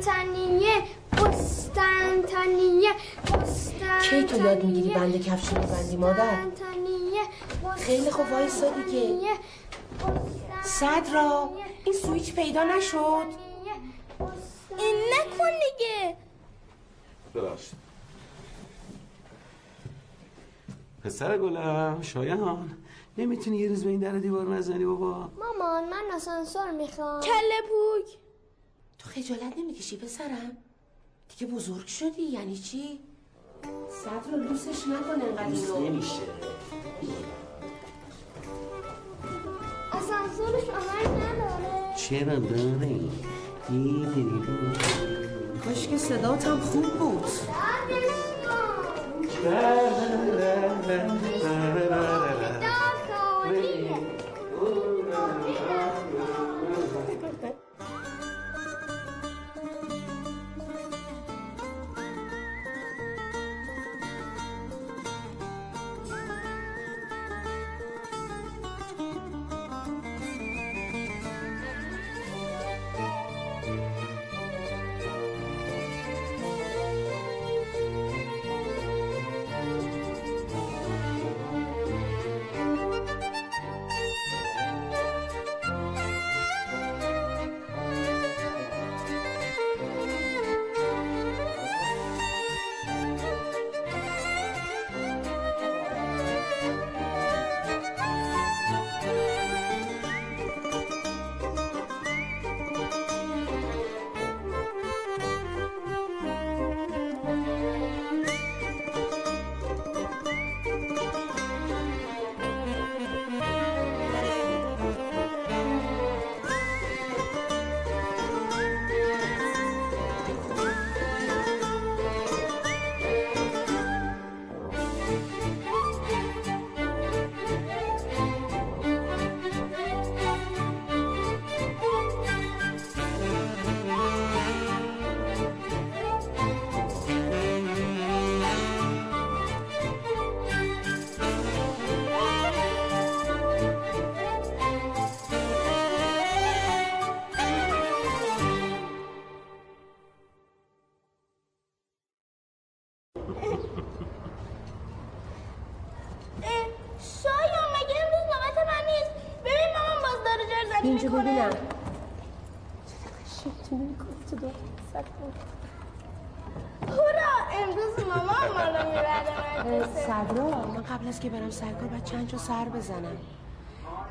قسطنطنیه قسطنطنیه کی تو یاد می‌گیری بند کفش رو ببندی مادر خیلی خوب وایسا دیگه. صدرا این سویچ پیدا نشد. این نکن دیگه. ببخشید. پسر گلم شایان. نمی‌تونی یه روز به این در دیوار نزنی بابا. مامان من آسانسور می‌خوام. کله پوک. تو خجالت نمی‌کشی پسرم؟ دیگه بزرگ شدی یعنی چی؟ صدر رو لوسش نکن انقدر دوست اینو. نمیشه. آسانسورش آهنگ نداره. چرا داره؟ کاش که صداتم خوب بود. صدرا؟ من قبل از که برم سرکار باید چند جا سر بزنم.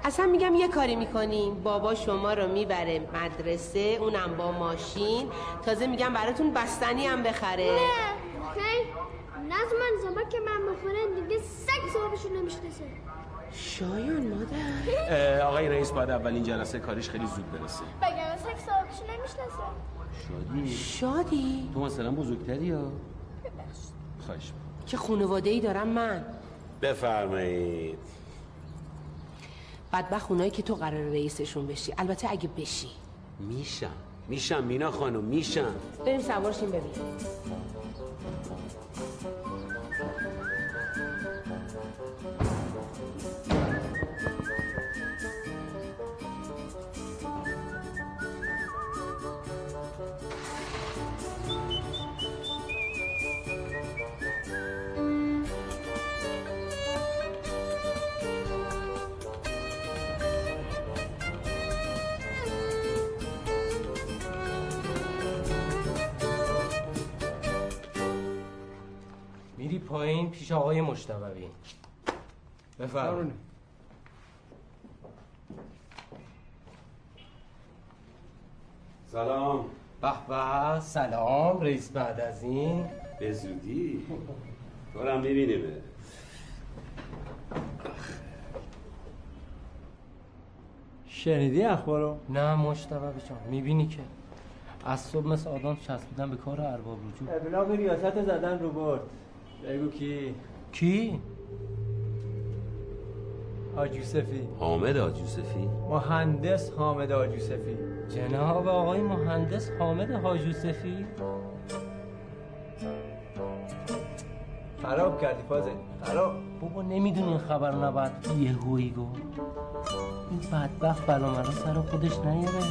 اصلا میگم یه کاری می‌کنیم. بابا شما رو می‌بره مدرسه اونم با ماشین. تازه میگم براتون بستنی هم بخره. خیلی نظم من زمان که من بخورم دیگه سگ صاحبشون نمی‌شناسه شایان مادر. آقای رئیس باید اولین جلسه کاریش خیلی زود برسه. بگم سک صاحبشو نمی‌شناسه شادی. شادی؟ تو مثلا بزرگتری یا؟ خواهش که خانواده ای دارم من؟ بفرمایید. بدبخت اونایی که تو قرار رئیسشون بشی. البته اگه بشی. میشم. میشم مینا خانم میشم. بریم سوارشیم ببین پایین پیش آقای مشتبوی بفرمایید. سلام. به به سلام. رئیس بعد از این. به زودی. تو هم می‌بینیم. شنیدی اخبارو؟ نه مشتبه جان می‌بینی که؟ از صبح مثل آدم چسبیدن به کار ارباب رجوع. ابلاغ ریاست زدن رو برد. بگو کی؟ کی؟ حاج یوسفی. حامد آج یوسفی. مهندس حامد حاج یوسفی. جناب آقای مهندس حامد حاج یوسفی. خراب کردی فازه خراب. بابا نمی‌دونی این خبر نباید یه هوی گو این بدبخت بلا مرا سر خودش نیاره.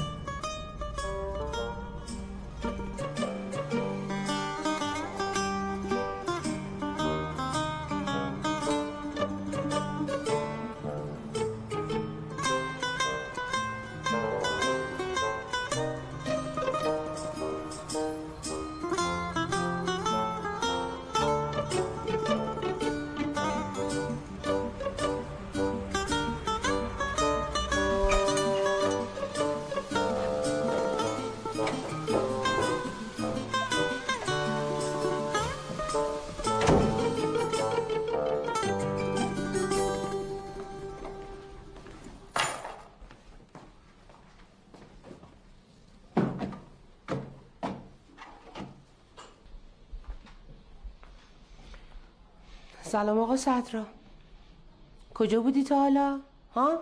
سلام آقا صدرا کجا بودی تا حالا؟ ها؟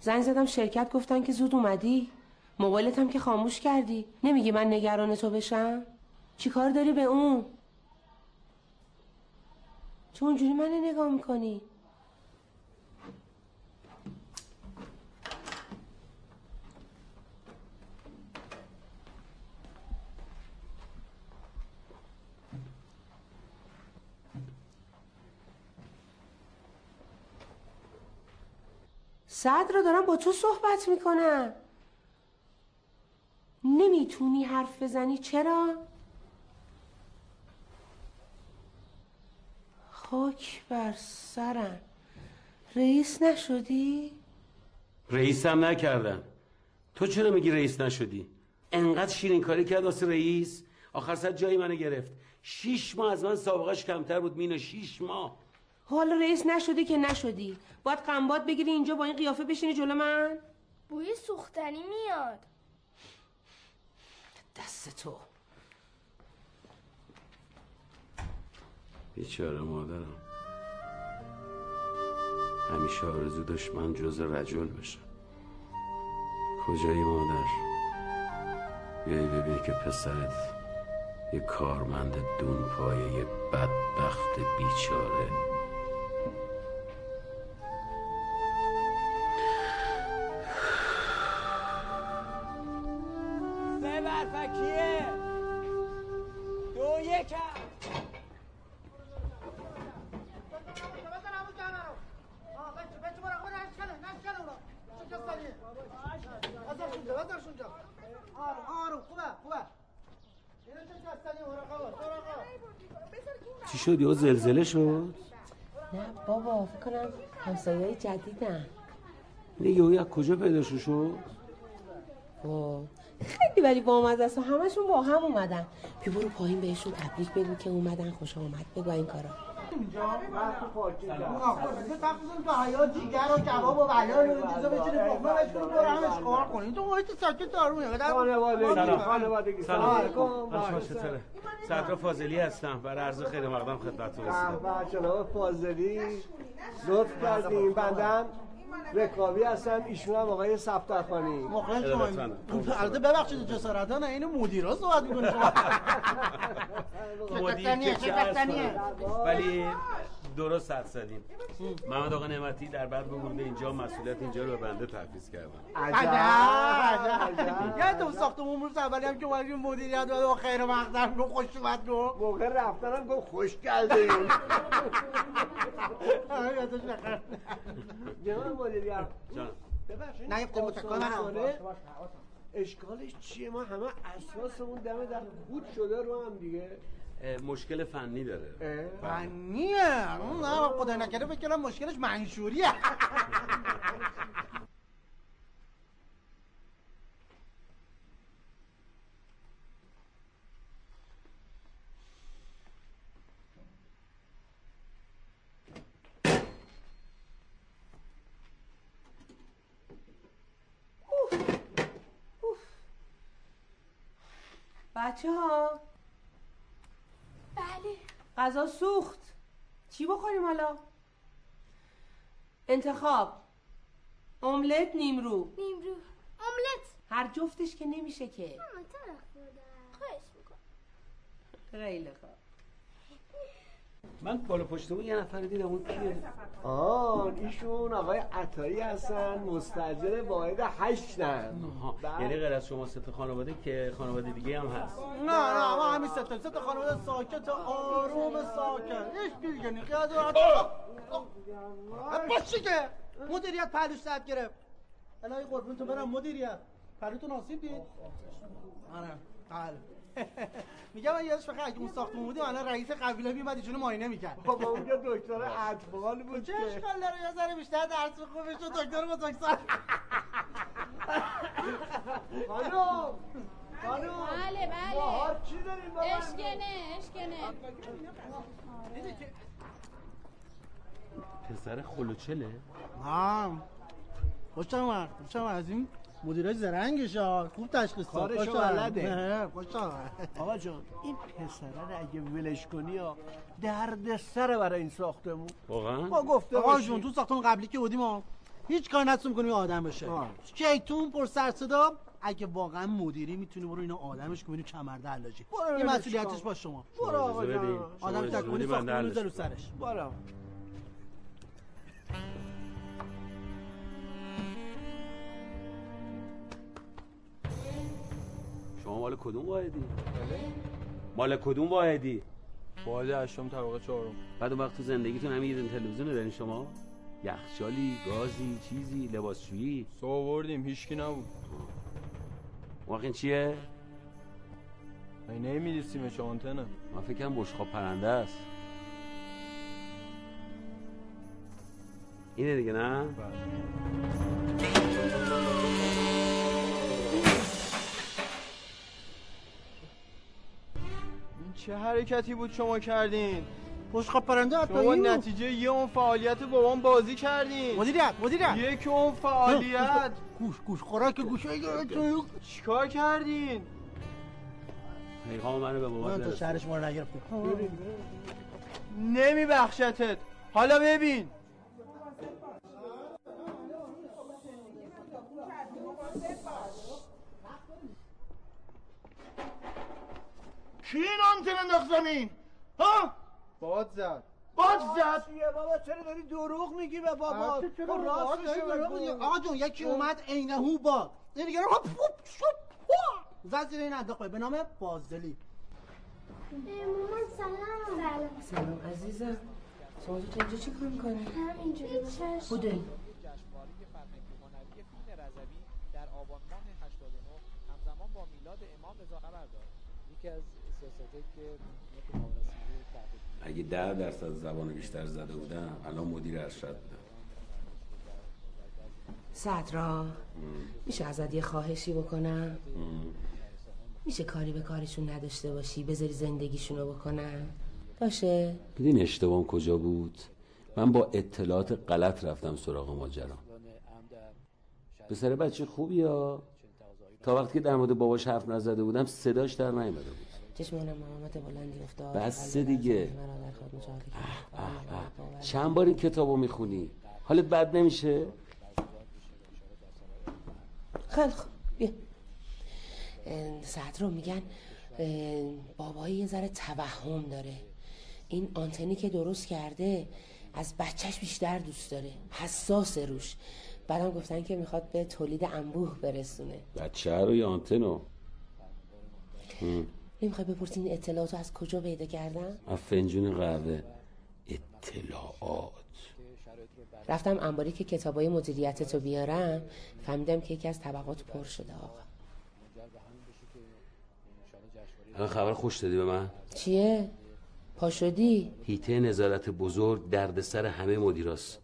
زنگ زدم شرکت گفتن که زود اومدی موبایلت هم که خاموش کردی نمیگی من نگران تو بشم؟ چی کار داری به اون؟ چون اونجوری من نگاه می‌کنی؟ صدر دارم با تو صحبت می‌کنم نمی‌تونی حرف بزنی. چرا؟ خاک بر سرم. رئیس نشدی؟ رئیسم نکردم. تو چرا میگی رئیس نشدی؟ انقدر شیرین کاری کرد واسه رئیس؟ آخر سر جایی منو گرفت. شیش ماه از من سابقش کمتر بود مینا شیش ماه. حالا رئیس نشدی که نشدی. باید قنبات بگیری اینجا با این قیافه بشینی جلو من. بوی سوختنی میاد. دست تو. بیچاره مادرم. همیشه آرزو داشت من جز رجل بشم. کجایی مادر؟ بیایی ببینی که پسرت یه کارمند دون پایه یه بدبخت بیچاره. شد یا زلزله شد؟ نه بابا فکر کنم همسایه جدیدن. نه یهو از کجا پیدا شد؟ خیلی ولی با است و همشون با هم اومدن. بی برو پایین بهشون تبریک بگو که اومدن خوش آمد. بگو این کارا. تقصیم تو حیات جیگر و کباب و بلال و چیزا بچینی لقمه بچینی برو هم اشغال کنی تو باید ساکت دارونه خانواده خانوادگی. سلام. علیکم شما چطوره صدر فاضلی هستم. برای عرض خیر مقدم خدمتتون رسیدم. و جناب فاضلی. لطف کردیم بندن رکابی هستن ایشون هم آقای سفترخانی مخلص ارادتمندم. البته ببخشید جسارتا نه اینو مدیرا صحبت می‌کنه. شما مدیر که. ولی درست حد زدیم محمد آقا نعمتی در بعد بمونده اینجا مسئولیت اینجا رو به بنده تحویز کردم عجب. عجب یادتون ساختمون روز اولی هم که اومدیم مدیریت و خیر مقدم گفت خوش اومد گفت. موقع رفتنم گفت خوش کردیم یادش نخیر جناب مدیریت. ببخشید. نیفته اشکالش چیه؟ ما همه اساسمون دم در خود شده رو هم دیگه. مشکل فنی داره. فنیه. اون نه خدا نکرده فکر کنم مشکلش منشوریه. بچه ها غذا سوخت. چی بخوریم حالا؟ انتخاب. املت نیمرو. نیمرو. املت. هر جفتش که نمیشه که. ماما تو خیلی خوب. من بالا پشتمون یه نفر دیدم اون کیه؟ آن ایشون آقای عطایی هستن مستجر واحد هشتن. یعنی غیر از شما سه تا خانواده که خانواده دیگه هم هست. نه نه ما همین سه تا خانواده ساکت آروم ساکت. هیچ دیگه راحت باشی که مدیریت پهلوش ساعت گرفت. الهی قربون تو برم مدیریت. پهلوتون آسیب دید آره بله. میگم من یادش بخیر اگه اون ساختمون بودیم الان رئیس قبیله میومد ایشونو معاینه می‌کرد. بابا اونجا دکتر اطفال بود چه که. اشکال داره؟ یه ذره بیشتر درس خوبش و دکتر بزرگسال خانم! خانم! بله بله. باهات چی داریم بابا اشکنه اشکنه. پسر خلوچله؟ هم خوشم اومد خوشم. از این مدیرای زرنگش ها خوب تشخیص داد کارشو. بلده. نه، خوشا. آقا جان این پسره رو اگه ولش کنی ها درد سره برای این ساختمون واقعا ما گفته آقا. جون تو ساختمون قبلی که بودیم ما هیچ کار نتونیم کنیم آدم بشه. شیطون پر سر صدا اگه واقعا مدیری می‌تونی برو اینو آدمش کنی کمرده علاجی برو این مسئولیتش. با شما برو آقا آدم تکونی ساختمون رو. سرش برو شما مال کدوم واحدی؟ مال کدوم واحدی؟ واحد هشتم طبقه چهارم. بعد اون وقت تو زندگیتون همین یه تلویزیون دارین شما؟ یخچالی گازی چیزی لباسشویی؟ صبح آوردیم هیچکی نبود. اون این چیه؟ این نمیدیستیمش آنتنه. من فکرم بشخاب پرنده است. اینه دیگه نه؟ این چه حرکتی بود شما کردین؟ بشقاب پرنده حتی شما اینو. نتیجه یه اون فعالیت بابام بازی کردین. مدیریت مدیریت. یک اون فعالیت. گوش گوش خوراک گوش. چیکار کردین؟ پیغام منو به بابات من تو شهرش ما رو نگرفتیم نمیبخشتت. حالا ببین. کی این آنتن انداخت زمین؟ ها؟ باد زد. باد زد؟ چیه بابا؟ چرا داری دروغ میگی به بابا؟ تو چرا خب راست بگو. آقا جون یکی اومد عینه هو باد. این دیگه هاپ هوپ شوپ هوا زد زیر این انداخت به نام بازدلی. مامان سلام. سلام سلام عزیزم. شما تو اینجا چی کار می‌کنی؟ همینجوری بوده. در آبان ماه 89 همزمان با میلاد امام رضا خبر داد. یکی از اگه ده درصد زبان بیشتر زده بودم الان مدیر ارشد بودم. صدرا میشه ازت یه خواهشی بکنم؟ میشه کاری به کارشون نداشته باشی بذاری زندگیشونو بکنن؟ باشه. دیدین اشتباهم کجا بود؟ من با اطلاعات غلط رفتم سراغ ماجرا. پسر بچه خوبی ها؟ تا وقتی که در مورد باباش حرف نزده بودم صداش در نیامده بود. چشم منم محمد بلندی افتاد بس دیگه. اه اه. چند بار این کتابو می‌خونی؟ حالت بد نمیشه؟ خیلی خوب. بیا. اه، صدرا میگن بابایی یه ذره توهم داره. این آنتنی که درست کرده از بچهش بیشتر دوست داره. حساس روش. بعدم گفتن که می‌خواد به تولید انبوه برسونه. بچه رو یا آنتنو. نمی‌خوای بپرسی این اطلاعات رو از کجا پیدا کردن از فنجون قهوه. اطلاعات. رفتم انباری که کتابای مدیریت رو بیارم فهمیدم که یکی از طبقات پر شده آقا. الان خبر خوش دادی به من؟ چیه؟ پا شدی؟ هیته نظارت بزرگ دردسر همه مدیراست.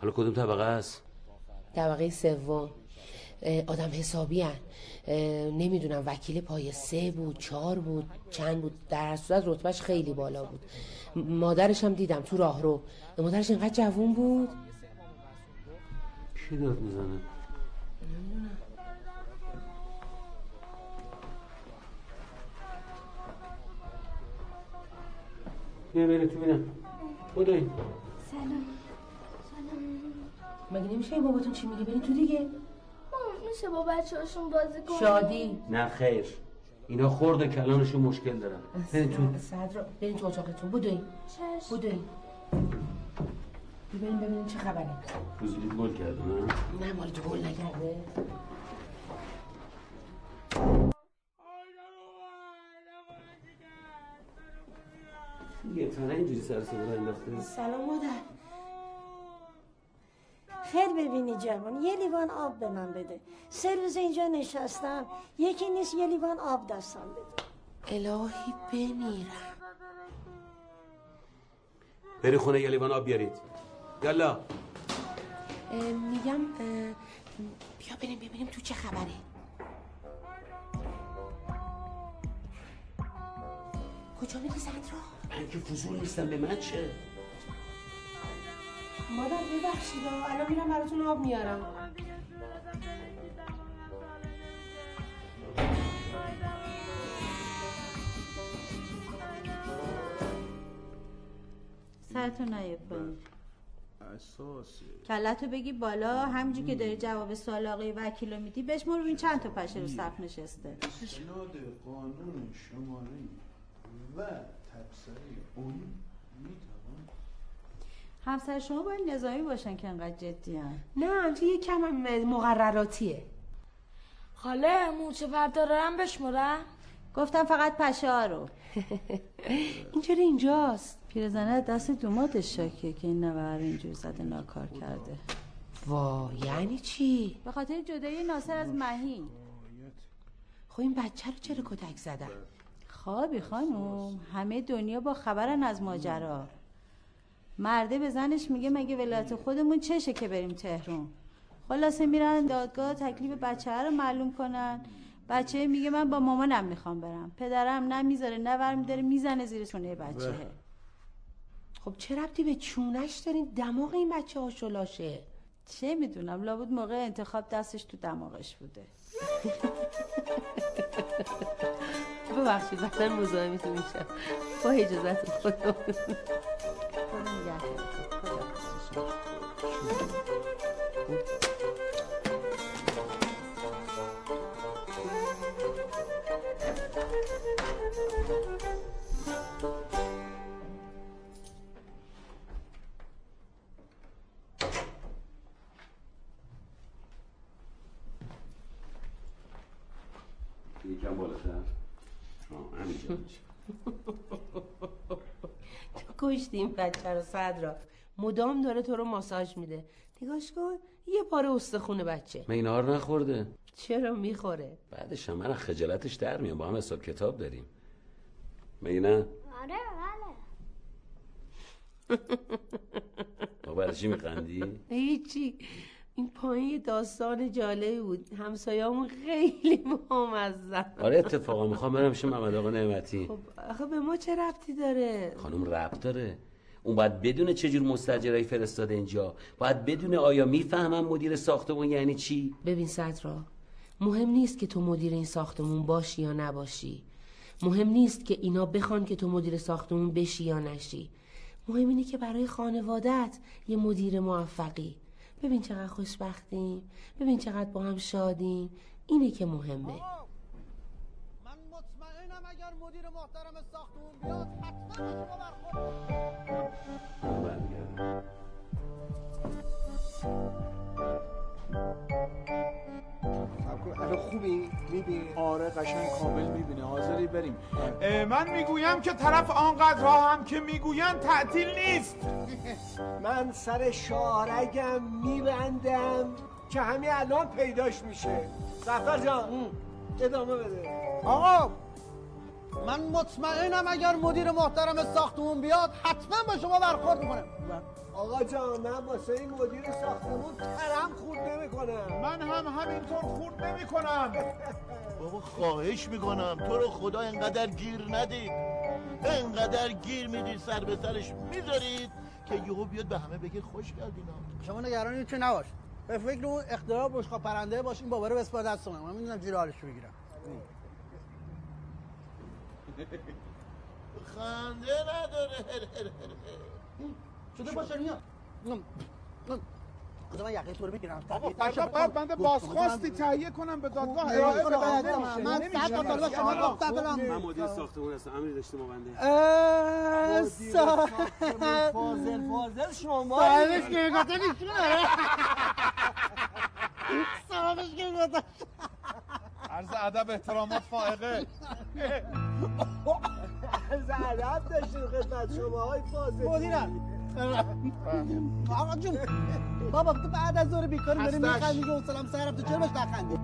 حالا کدوم طبقه است؟ طبقه سوم. آدم حسابی هن. نمی‌دونم وکیل پای سه بود چهار بود چند بود در صورت رتبهش خیلی بالا بود. مادرش هم دیدم تو راه رو. مادرش اینقدر جوون بود؟ کی داد می‌زنه؟ بیا بریم تو بینم بودین سلام. مگه نمیشه این باباتون چی میگه؟ بریم تو دیگه. میشه با بچه هاشون بازی کنیم شادی. نه خیر. اینا خورده کلانشون مشکل دارن. بریم تو صدر بریم تو اتاقتون بودین چشم. بودین ببینیم ببینیم چه خبره. فوزیلی گل کرده نه؟ نه مال تو گل نکرده. یه تنه اینجوری سر صدا رو انداخته. سلام مادر. خیر ببینی جوان؟ یه لیوان آب به من بده. سه روز اینجا نشستم. یکی نیست یه لیوان آب دستم بده. الهی بمیرم. بری خونه یه لیوان آب بیارید. یالا. میگم بیا بریم ببینیم تو چه خبره؟ کجا میری صدرا من که فضول نیستم به من چه؟ مادر ببخشید. الان میرم براتون آب میارم. سرتو نیاد پایین. اساسه کلتو بگی بالا همینجور که داری جواب سوال آقای وکیل رو میدی بشمر ببین چند تا پشه رو صف نشسته؟ اسناد قانون شماره و تبصره اون می‌توان همسر شما باید نظامی باشن که انقدر جدی هن. نه تو یه کم مقرراتیه. خاله موچه پردارم بشمرم گفتم فقط پشه ها رو. اینجوری اینجاست. پیرزنه دست دوماتش شاکیه که این نوه رو اینجور زده ناکار کرده. وا یعنی چی؟ به خاطر جدایی ناصر از مهین. خب این بچه رو چرا کتک زدن؟ خوابی خانوم همه دنیا با خبرن از ماجرا. مرده به زنش میگه مگه ولایت خودمون چشه که بریم تهرون خلاصه میرن دادگاه تکلیف بچه رو معلوم کنن. بچه میگه من با مامانم می‌خوام برم. پدرم نه می‌ذاره نه ور میداره می‌زنه زیر چونه بچه. خب چه ربطی به چونش دارین؟ دماغ این بچه هاشولاشه چه می‌دونم لابد موقع انتخاب دستش تو دماغش بوده. ببخشید من مزاحمتون میشم. با اجازت خودم یکم بالاتر. آه، همینجا. تو کشتی این بچه رو صدرا مدام داره تو رو ماساژ میده. نگاش کن یه پاره استخونه بچه. مینار نخورده. چرا می‌خوره؟ بعدش هم من خجالتش در میام با هم حساب کتاب داریم. مگه نه؟ آره بله. برای چی میخندی؟ هیچی. این پایین یه داستان جالبی بود. همسایه‌مون خیلی بامزه. آره اتفاقا می‌خوام برم پیش محمد آقا نعمتی. خب آخه به ما چه ربطی داره؟ خانم ربط داره. اون باید بدونه چجور مستجرایی فرستاده اینجا. باید بدونه آیا می‌فهمم مدیر ساختمون یعنی چی؟ ببین صدرا مهم نیست که تو مدیر این ساختمون باشی یا نباشی. مهم نیست که اینا بخوان که تو مدیر ساختمون بشی یا نشی. مهم اینه که برای خانوادت یه مدیر موفقی. ببین چقدر خوشبختیم ببین چقدر با هم شادیم. اینه که مهمه. من مطمئنم اگر مدیر محترم ساختمون بیاد حتما برخورد. الان خوبی؟ می‌بینی؟ آره قشنگ کامل می‌بینه حاضری؟ بریم. من می‌گویم که طرف آنقدرها هم که می‌گوین تعطیل نیست. من سر شارگم میبندم که همین الان پیداش میشه. سفر جان ادامه بده. آقا من مطمئنم اگر مدیر محترم ساختمون بیاد حتما به شما برخورد می‌کنه. آقا جان من واسه این مدیر ساختمون ترم خورد نمی‌کنم. من هم همینطور خورد نمی کنم بابا خواهش می‌کنم تو رو خدا انقدر گیر ندید. انقدر گیر می‌دید سر به سرش می‌ذارید که یهو بیاد به همه بگه خوش کردینا شما نگران این که نباش. به فکر اون اختراع بشقا پرنده باش این بابا رو بسپار دست من من می‌دونم زیر حالش بگیرم. خنده نداره. شده باشه میاد خدا من یقه تو رو بگیرم آقا فردا بعد بنده بازخواستی تهیه کنم به دادگاه ارائه خدا بدم. نمیشه. من. صد تا طالب شما گفتم برم. خوب من. مدیر ساختمون هستم امیر داشته ما بنده. فاضل فاضل شما صاحبش که گفته نیستونه صاحبش که گفته عرض ادب احترامات فائقه. از ادب داشتیم خدمت شما های فاضل مدیرم آقا جون بابا تو بعد از ظهر بیکاری داری. میخندی که سلام سهرم تو چرا بهش نخندی؟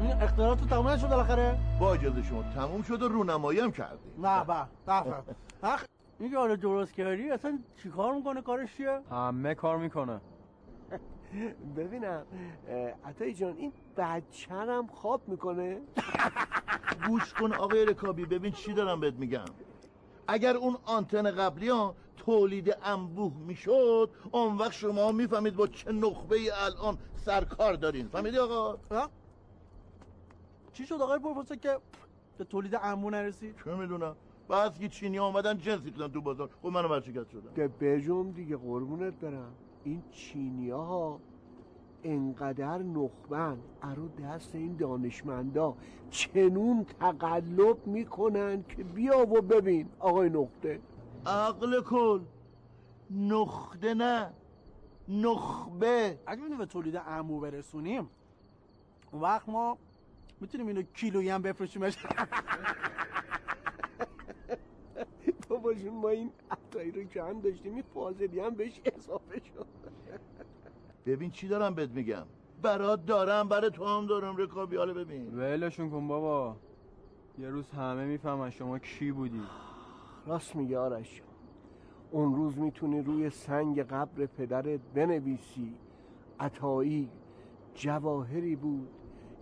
این اختیارات تو تمام شد بالاخره؟ با اجازه شما تموم شد و رونمایی هم کردی نه به به به. اخ این که حالا درست کردی اصلا چیکار می‌کنه؟ کارش چیه؟ همه کار می‌کنه. ببینم اه، عطایی جان این بچه هم خواب می‌کنه؟ گوش کن آقای رکابی ببین چی دارم بهت میگم. اگر اون آنتن قبلی ها تولید انبوه می‌شد اون وقت شما می‌فهمید با چه نخبه ای الان سرکار دارین. فهمیدی آقا؟ چی شد آقای پروفسور که به تولید انبوه نرسید؟ چه می‌دونم. بعد که چینی ها اومدن جنس ریختن تو بازار. خب منم ورشکست شدم ده بجم دیگه قربونت برم. این چینی ها انقدر نخبن. ارو دست این دانشمندا چنون تقلب می‌کنن که بیا و ببین آقای نقطه عقل کل نخده نه نخبه. اگه اینو به تولید انبوه برسونیم اون وقت ما می‌تونیم اینو کیلویی هم بفروشیمش تو باشون ما این عطایی رو کم داشتیم این فاضلی هم بهش اضافه شد. ببین چی دارم بهت میگم. برات دارم برای تو هم دارم رکابی حالا ببین. ولشون کن بابا. یه روز همه می‌فهمن شما کی بودی. راست میگه آرش جان. اون روز می‌تونی روی سنگ قبر پدرت بنویسی. عطایی جواهری بود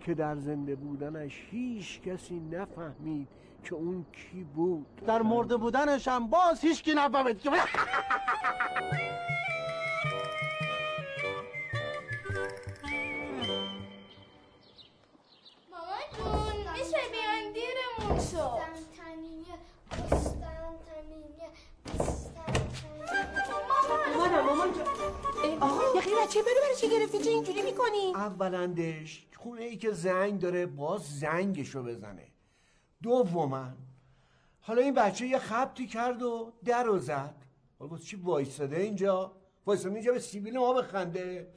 که در زنده بودنش هیچ کسی نفهمید که اون کی بود. در مرده بودنش هم باز هیچ کی نفهمید. که مامان آقا یقی بچه منو برای چی گرفتی؟ چه اینجوری می‌کنی؟ اولندش خونه ای که زنگ داره باز زنگشو بزنه. دوما حالا این بچه یه خبتی کرد و در رو زد. حالا چی وایستاده اینجا؟ وایستاده اینجا به سیبیل ما بخنده.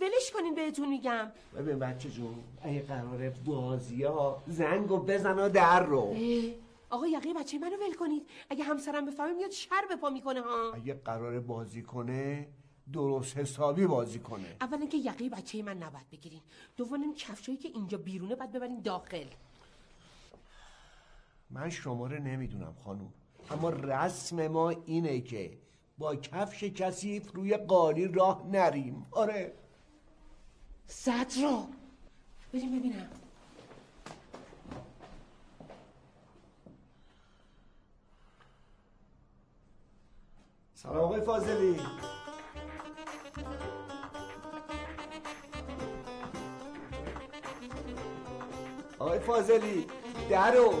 ولش کنین بهتون میگم. ببین بچه جون اگه قراره بازی ها زنگ و بزن و در رو. اه، آقا یقه بچه منو ول کنید. اگه همسرم بفهمه میاد شر به پا می‌کنه ها. اگه قراره بازی کنه درست حسابی بازی کنه. اولا که یقه بچه من نباید بگیرین. دوم این کفشایی که اینجا بیرونه باید ببرین داخل. من شماره نمی‌دونم خانوم. اما رسم ما اینه که با کفش کثیف روی قالی راه نریم. آره. زد رو بریم ببینم. سلام آقای فاضلی. آقای فاضلی درو.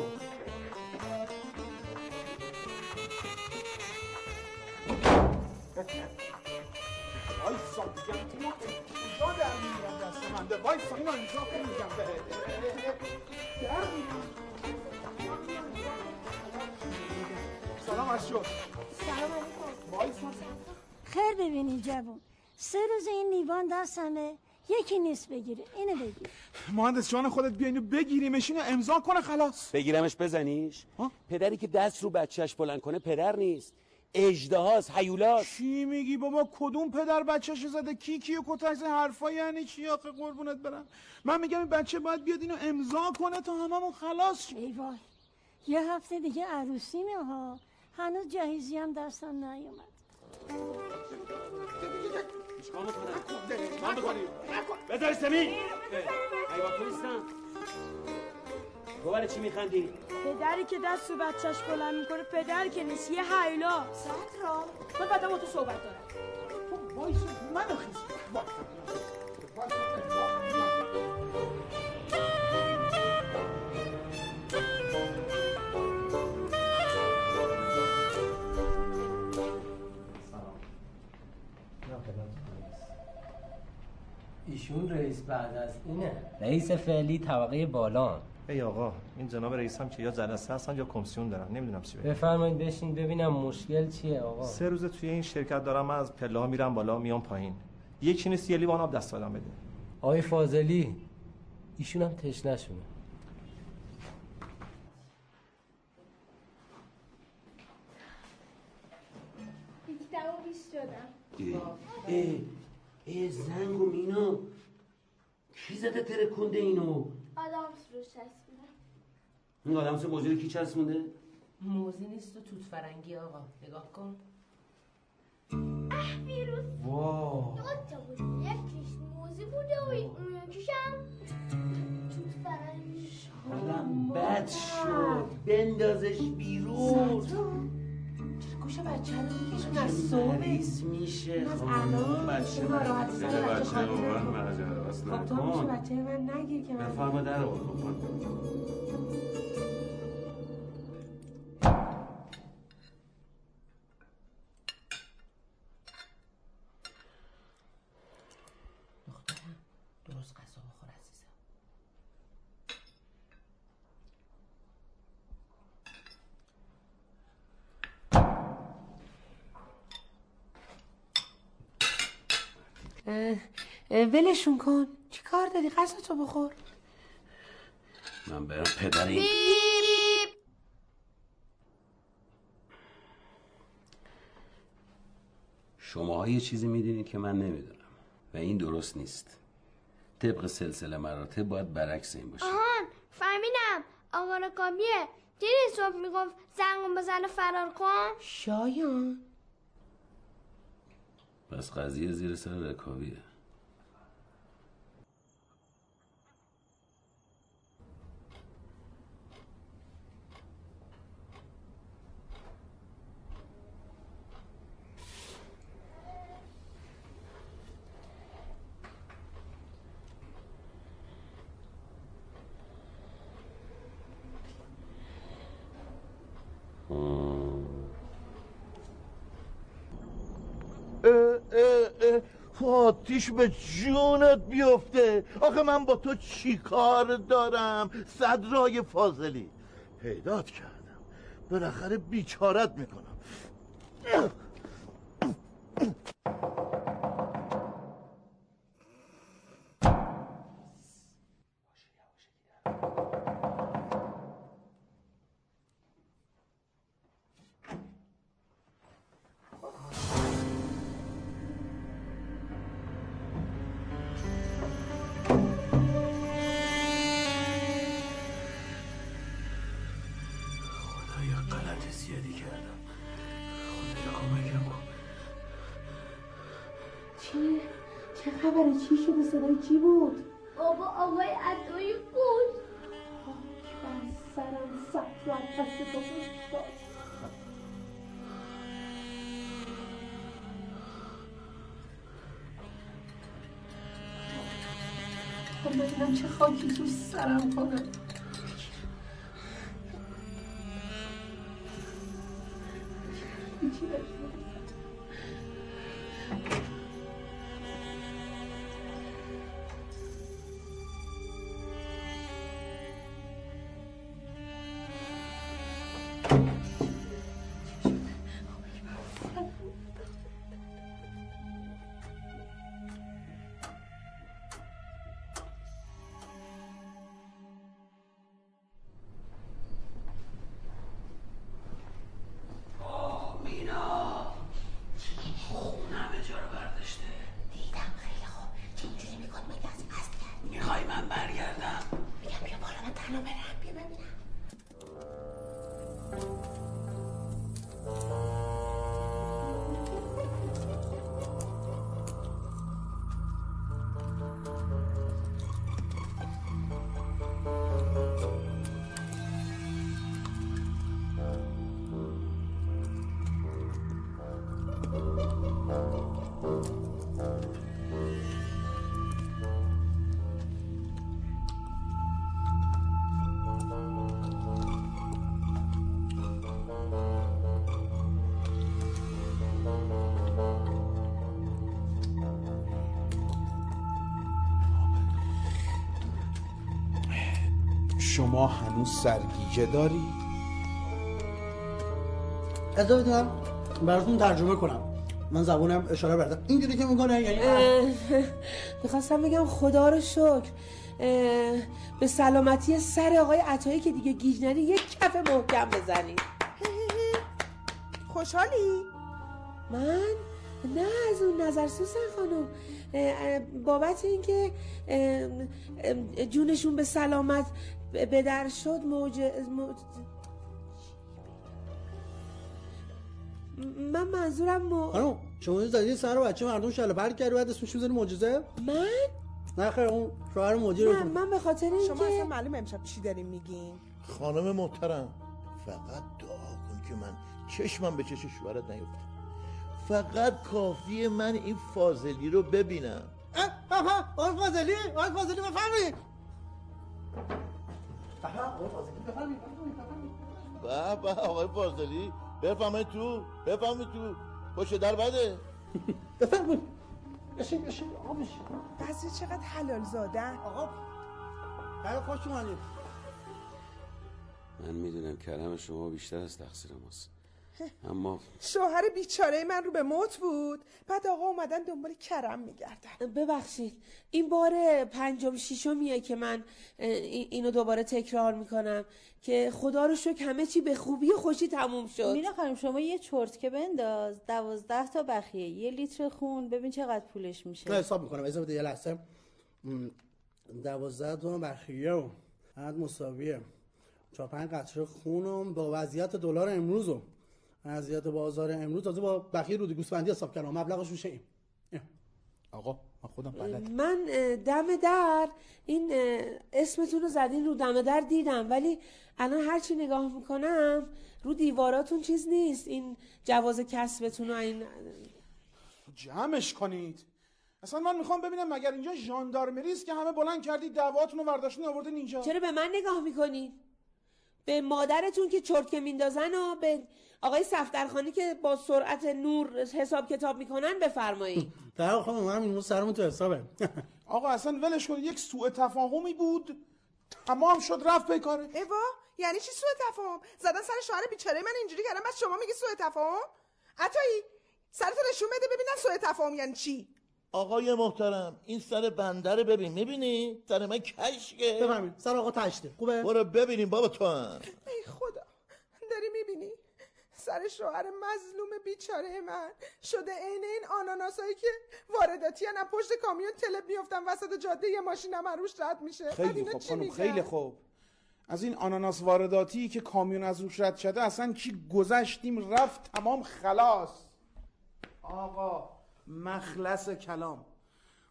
جوون. سه روز این لیوان دستمه یکی نیست بگیره. اینو بگیر. مهندس جان خودت بیا اینو بگیریمش اینو امضا کنه خلاص. بگیرمش بزنیش. پدری که دست رو بچهش بلند کنه پدر نیست. اجدهاست هیولاست چی میگی بابا؟ کدوم پدر بچهش زده؟ کی کیو کتک حرفا یعنی چی آخه؟ قربونت برم. من میگم این بچه باید بیاد اینو امضا کنه تا هممون خلاص شیم. ای وای. یه هفته دیگه عروسیمه ها. هنوز جهیزی هم دستم نیومد. چیکار؟ من بکنیم سمین حیوان نیستم تو برای چی میخندی؟ پدری که دست و بچهش بلند می‌کنه پدر که نیست یه حیلا را من بعدا با تو صحبت دارم وایسا منو خیز ایشون رئیس بعد از اینه. رئیس فعلی طبقه بالا. ای آقا این جناب رئیس هم که یا جلسه هستن یا کمیسیون دارن نمی‌دونم چی بگم. بفرمایید بشین ببینم مشکل چیه آقا. سه روز توی این شرکت دارم من از پله ها میرم بالا میام پایین. یکی نیست یه لیوان آب دست آدم بده. آقای فاضلی ایشون هم تشنشونه یکیتم و بیست شدم. ای ای. زنگ و مینا. کی زده ترکونده اینو؟ آدامس روش چسبیدم این آدم سه موجود کی چسبونده؟ موزی نیست و توت فرنگی آقا. نگاه کن. اه ویروس واو. دو تا بود. یکیش موزی بوده و اون یکیشم توت فرنگی. حالم بد شد. بندازش بیرون. چرا گوشم بچه رو میکشون از صبح میشه؟ از خب الان بچه ناراحت سر بچه اصلا خب تو کن بچه من نگیر که من بفرما در رو ولشون کن. چی کار داری؟ غذا تو بخور. من برم پدر این شما یه چیزی می‌دونید که من نمی‌دونم و این درست نیست. طبق سلسله مراتب باید برعکس این باشه. آهان فهمیدم. آقا رکابیه دیدی صبح می‌گفت زنگون بزن و فرار کن؟ شایان. پس قضیه زیر سر رکابیه اه، اه، اه، آتیش به جونت بیفته. آخه من با تو چی کار دارم؟ صدرای فاضلی. پیدات کردم. بالاخره بیچارت می‌کنم. صدای چی بود؟ بابا آقای عطایی بود. بر سرم سطرم پس بزرگ باز. خب ببینم چه خاکی تو سرم کنم؟ بیا بالا شما هنوز سرگیجه داری؟ اجازه بدم براتون ترجمه کنم من زبونم اشاره بردم اینجوری که می‌کنه یعنی می‌خواستم بگم خدا رو شکر به سلامتی سر آقای عطایی که دیگه گیج نری یک کف محکم بزنی خوشحالی؟ من؟ نه از اون نظر سوسن خانم بابت اینکه جونشون به سلامت به در شد موج... موج... من منظورم مو... خانم شما زدی سر بچه مردم شله پرد کردی بعد اسمش می‌ذاری معجزه؟ من؟ نه خیر اون شوهر مدیر نه من به خاطر اینکه شما اصلا معلوم امشب چی داریم میگین؟ خانم محترم فقط دعا کن که من چشمم به چش شوهرت نیفته فقط کافیه من این فاضلی رو ببینم. اه اه آقای فاضلی آقای فاضلی بفرمایید. به به آقای فاضلی بفرمایید تو بفرمایید تو. پشت در بده. بفرمایید. بشین بشین. آقا بشین. بعضی چقدر حلال زادن آقا خیلی خوش اومدید. من می‌دونم کرم شما بیشتر از تقصیر ماست. اما شوهر بیچاره من رو به موت بود. بعد آقا اومدن دنبال کرم میگردن. ببخشید این بار پنجم ششمیه که من اینو دوباره تکرار می‌کنم که خدا رو شکر همه چی به خوبی و خوشی تموم شد. مینا خانم شما یه چرتکه بنداز. دوازده تا بخیه یه لیتر خون. ببین چقدر پولش نه میشه حساب می‌کنم. اجازه بده یه لحظه. دوازده تا بخیه و عدد مساویه. چهار پنج قطره خونم با وضعیت دلار امروز و. وضعیت بازار امروز تازه با بخیه رودی گوسفندی حساب کردم. مبلغش میشه این. آقا من خودم بلد من دم در این اسمتون رو زدین رو دم در دیدم. ولی الان هرچی نگاه می‌کنم رو دیواراتون چیز نیست. این جواز کسبتون و این جمعش کنید. اصلا من می‌خوام ببینم مگر اینجا ژاندارمری است که همه بلند کردید دعواتون رو برداشتین آوردین اینجا؟ چرا به من نگاه می‌کنین؟ به مادرتون که چرتکه میندازن و به آقای صفدرخانی که با سرعت نور حساب کتاب می‌کنن بفرمایید. در خانم من این سرمون تو حسابه. آقا اصلا ولش کنید یک سوء تفاهمی بود. تمام شد رفت به کاره ایوا یعنی چی سوء تفاهم؟ زدن سر شوهر بیچاره من اینجوری کردم بعد شما میگی سوء تفاهم؟ عطایی سرتو نشون بده ببینم سوء تفاهم یعنی چی. آقای محترم این سر بنده رو ببین. می‌بینی؟ سر من کشکه. بفهمید سر آقا تشته. خوبه؟ برو ببینیم بابا تو هم. ای خدا. داری می‌بینی؟ سر شوهر مظلوم بیچاره من. شده عین این آناناسایی که وارداتی از پشت کامیون تلپ میفتن وسط جاده یه ماشین من روش رد میشه. خیلی خوب خانم؟ خیلی خوب. از این آناناس وارداتی که کامیون از روش رد شده اصلا چی گذشتیم رفت تمام خلاص. آقا. مخلص کلام.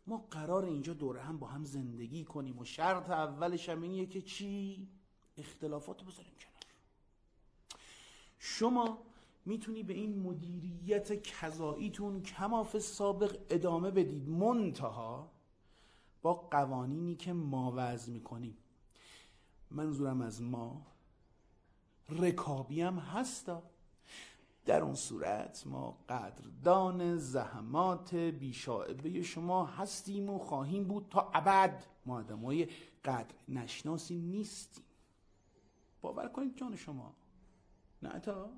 ما قرار اینجا دوره هم با هم زندگی کنیم و شرط اولش هم اینیه که چی؟ اختلافات بذاریم کنار. شما می‌تونی به این مدیریت کذاییتون کماف سابق ادامه بدید. منتها با قوانینی که ما وضع می‌کنیم. منظورم از ما رکابی هم هستا. در اون صورت ما قدردان زحمات بیشاعبه شما هستیم و خواهیم بود تا ابد. ما آدمای قدر نشناسی نیستیم. باور کنید جان شما. نه تا.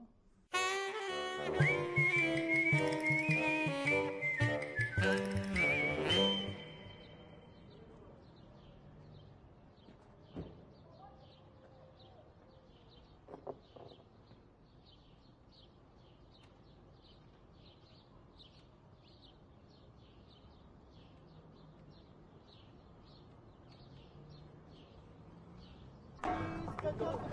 صبح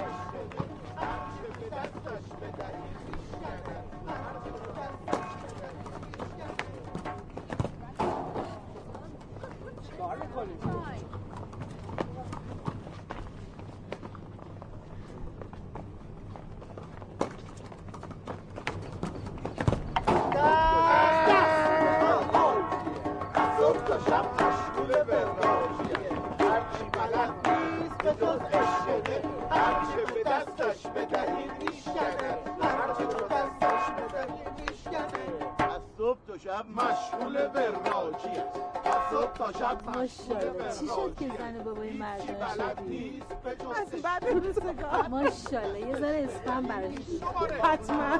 شب مشغول وراجیه از صبح تا شب ماشاءالله. چی شد که زن بابای مردان شدی به از بعد روزگار ماشاءالله یه ذره اسپم براش حتما.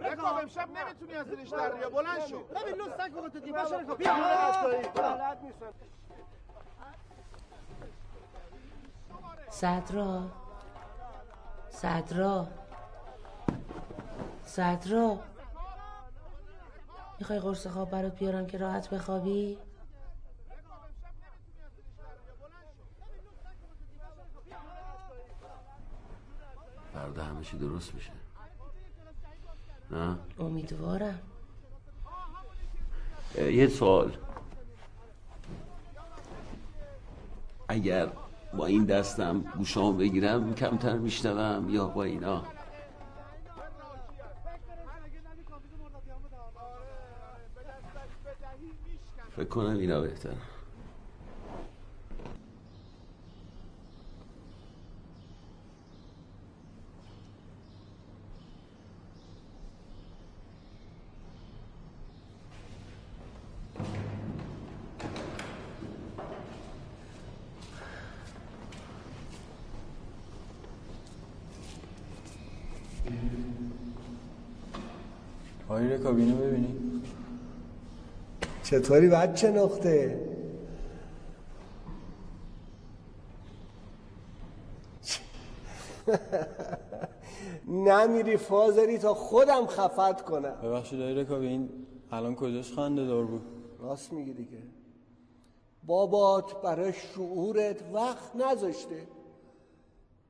رکاب. امشب نمی‌تونی از در بیا بلند شو. ببین لوس نکن تو دیگه. باشه، بیا. بیا. بلد نیستن صدرا. صدرا. صدرا می‌خوای قرص خواب برات بیارم که راحت بخوابی؟ فردا همه چی درست میشه. نه؟ امیدوارم. یه سوال. اگر با این دستم گوشام بگیرم کمتر میشنوم یا با اینا؟ فکر کنم اینا بهتر آیره کابینه ببینی چطوری بچه نقطه نمیری فازری تا خودم خفت کنم. ببخشید آیره کابی این الان کجاش خنده دار بود؟ راست میگی دیگه. بابات برای شعورت وقت نذاشته.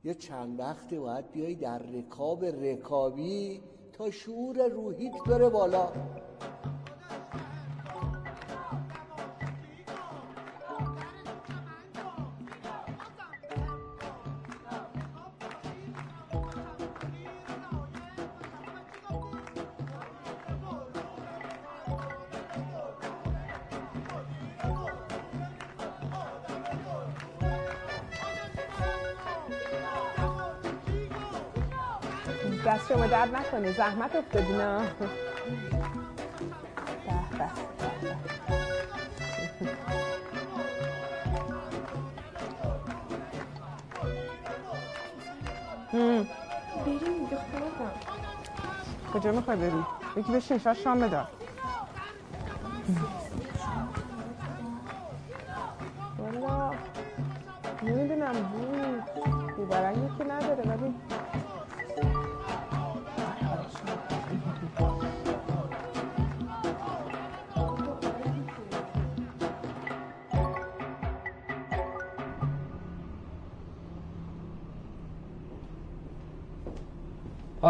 یه چند وقتی باید بیای در رکاب رکابی تا شعور روحیت بره بالا. نکنه زحمت به. هم. بریم دیگه کجا می‌خوای بری؟ یکی به شیشه شام بده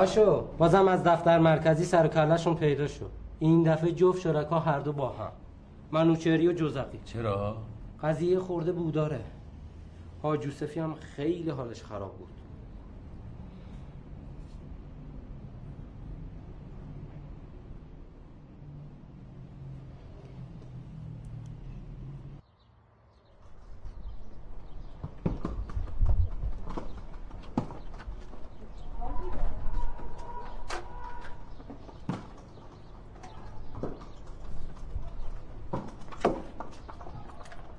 پاشو بازم از دفتر مرکزی سر و کلهشون پیدا شد. این دفعه جفت شرکا هر دو با هم. منوچهری و جوزقی. چرا؟ قضیه خورده بوداره. حاج یوسفی هم خیلی حالش خراب بود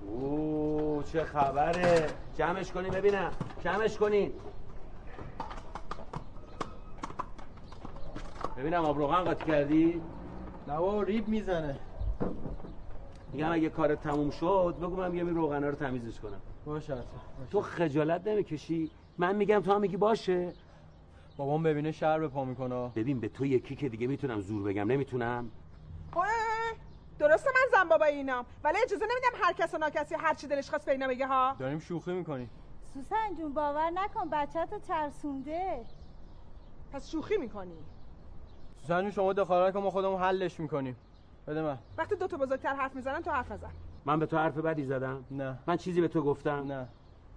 اوه چه خبره جمعش کنی ببینم. جمعش کنین ببینم آب روغن قاطی کردی؟ نه بابا ریب می‌زنه. میگم اگه کارت تموم شد بگو من میگم این روغنا رو تمیزش کنم. باشه حتما. تو خجالت نمی‌کشی؟ من میگم تو هم میگی باشه. بابام ببینه شهر به پا می‌کنه. ببین به تو یکی که دیگه می‌تونم زور بگم نمی‌تونم. درسته من زن بابا اینام. ولی اجازه نمیدم هر کس و ناکسی هر چی دلش خواست به اینا بگه ها؟ داریم شوخی می‌کنیم. سوسن جون باور نکن بچه تو ترسونده. پس شوخی می‌کنی؟ سوسن جون شما دخالت کن ما خودمون حلش می‌کنیم. بده من. وقتی دو تا بزرگتر حرف می‌زنن تو حرف نزن. من به تو حرف بدی زدم؟ نه. من چیزی به تو گفتم؟ نه.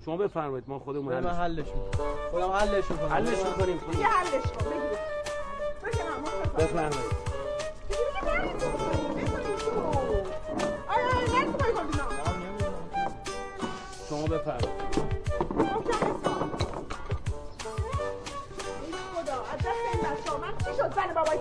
شما بفرمایید ما خودمون بده من حلش می‌کنم. خودم حلش می‌کنم. حلش می‌کنیم. دیگه حلش کن بگیر. بفرمایید. ای خدا از بابای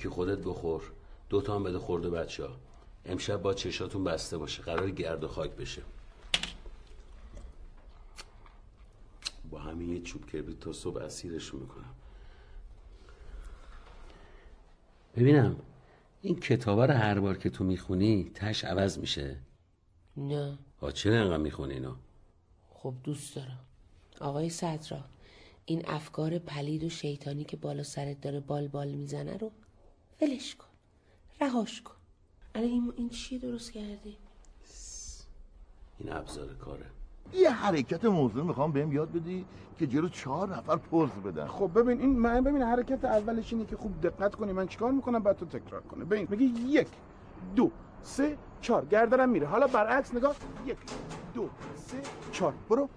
یکی خودت بخور. دو تا هم بده خورده بچه ها. امشب با چشاتون بسته باشه. قرار گرد و خاک بشه. با همین یه چوب کبریت تا صبح اسیرشون می‌کنم. ببینم این کتابا رو هر بار که تو می‌خونی تش عوض میشه؟ نه. ها چرا انقدر می‌خونی اینا خب دوست دارم. آقای صدرا این افکار پلید و شیطانی که بالا سرت داره بال بال می‌زنه رو ولش کن. رهاش کن. الان این, این چیه درست کردی؟ این ابزار کاره. یه حرکت موضوع می‌خوام بهم یاد بدی که جلو چهار نفر پوز بدن. خب ببین این من ببین حرکت اولش اینه که خوب دقت کنی من چیکار می‌کنم؟ بعد تو تکرار کنه ببین میگه یک دو سه چهار. گردنم میره. حالا برعکس نگاه. یک دو سه چهار. برو.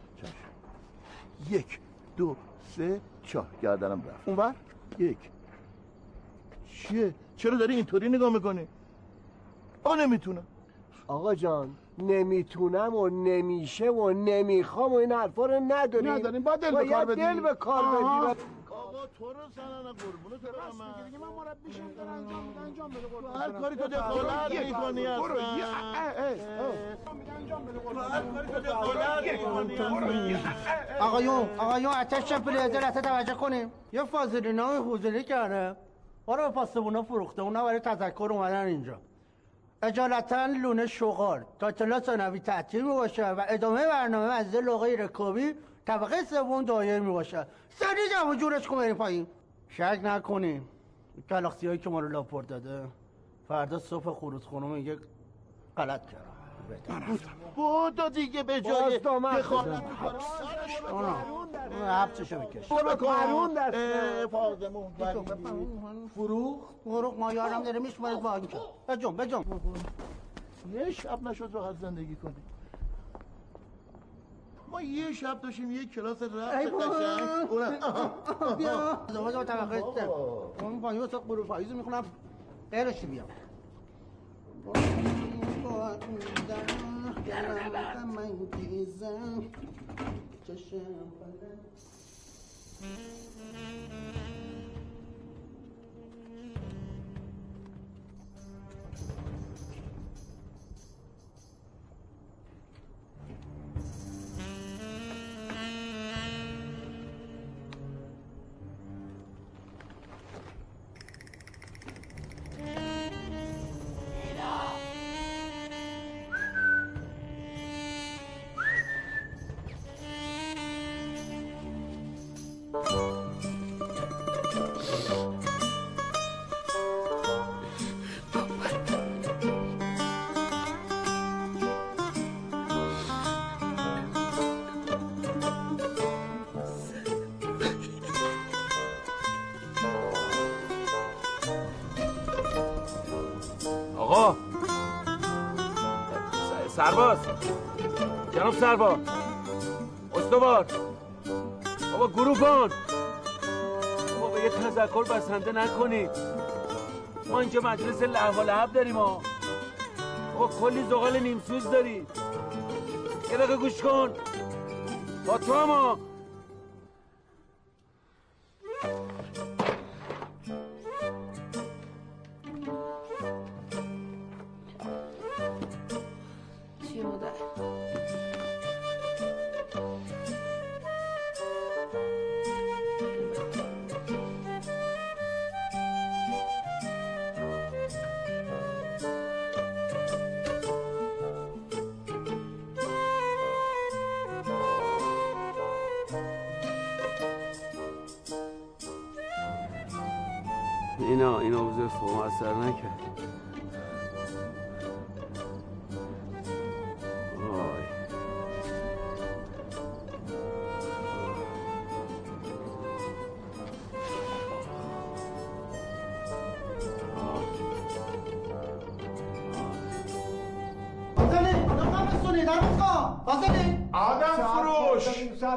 یک دو سه چهار. گردنم رفت. اونور؟ یک چیه؟ چرا داری اینطوری نگاه می‌کنی؟ آ نمی‌تونم. آقا جان نمی‌تونم و نمیشه و نمی‌خوام و این حرفا رو نداریم نداریم با دل به کار بدی. دل به کار بدی. آقا تو رو زنن قربونت برم. من دیگه من مربیشم داره انجام میده انجام بده قربون هر کاری تو دخالت می‌کنی برو. اصلا. یه- اه، اه، اه. انجام بده قربون آقایون آقایون اتش پلیزر اصلا توجه کنیم. یه فاضلی نام حضوری کرده ما به پاسبونا فروخته اونا برای تذکر اومدن اینجا. اجالتا لونه شغال. تا اطلاع ثانوی تعطیل می باشه و ادامه برنامه از لغه رکابی طبقه سوم دایر می باشه سریع جمع جورش کن بریم پایین. شک نکنیم. گلاخسی هایی که ما رو لاپورت داده. فردا صبح خروج خونه میگه غلط کردم. بودو دیگه به جای دخالت. حبسشو بکش برو قانون دست فاطمه، فروخ فروخ ما یارم داره میشمارد با اینجا بجم بجم یه شب نشد راحت زندگی کنی ما یه شب داشتیم یه کلاس رفت. قشنگ. اونم- بیا. ازدواج با سه اون پایین واسه قروف فایزو می‌خونم. غیرش بیا آقا سرباز استوار. بابا گروبان بابا به یه تذکر بسنده نکنید ما اینجا مجلس لحو لحب داریم ها. بابا کلی زغال نیمسوز دارید یه دقیقه گوش کن. با تو هم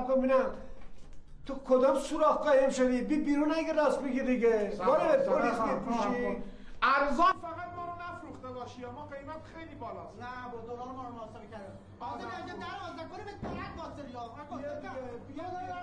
کن ببینم. تو کدام سوراخ قایم شدی بی بیرون اگه راست بگی دیگه. برو به پلیس میپوشی ارزان فقط ما رو نفروخته باشی ما قیمت خیلی بالاست. نه با دلار ما رو محاسبه کرده فاضلی اینجا در باز نکنی به طرف فاضلی ها بیا بیا.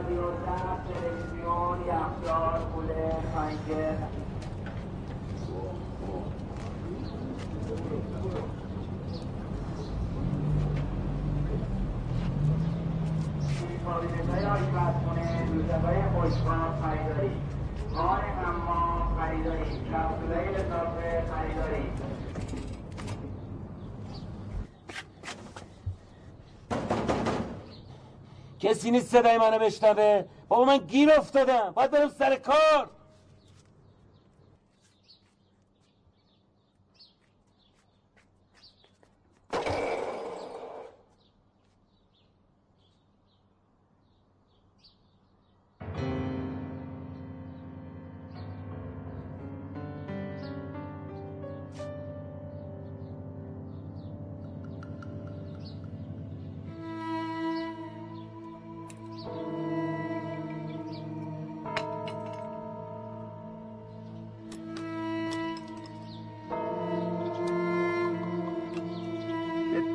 رادیو تلویزیون یخچال کولر پنکه کسی نیست صدای منو بشنوه؟ بابا من گیر افتادم. باید برم سر کار.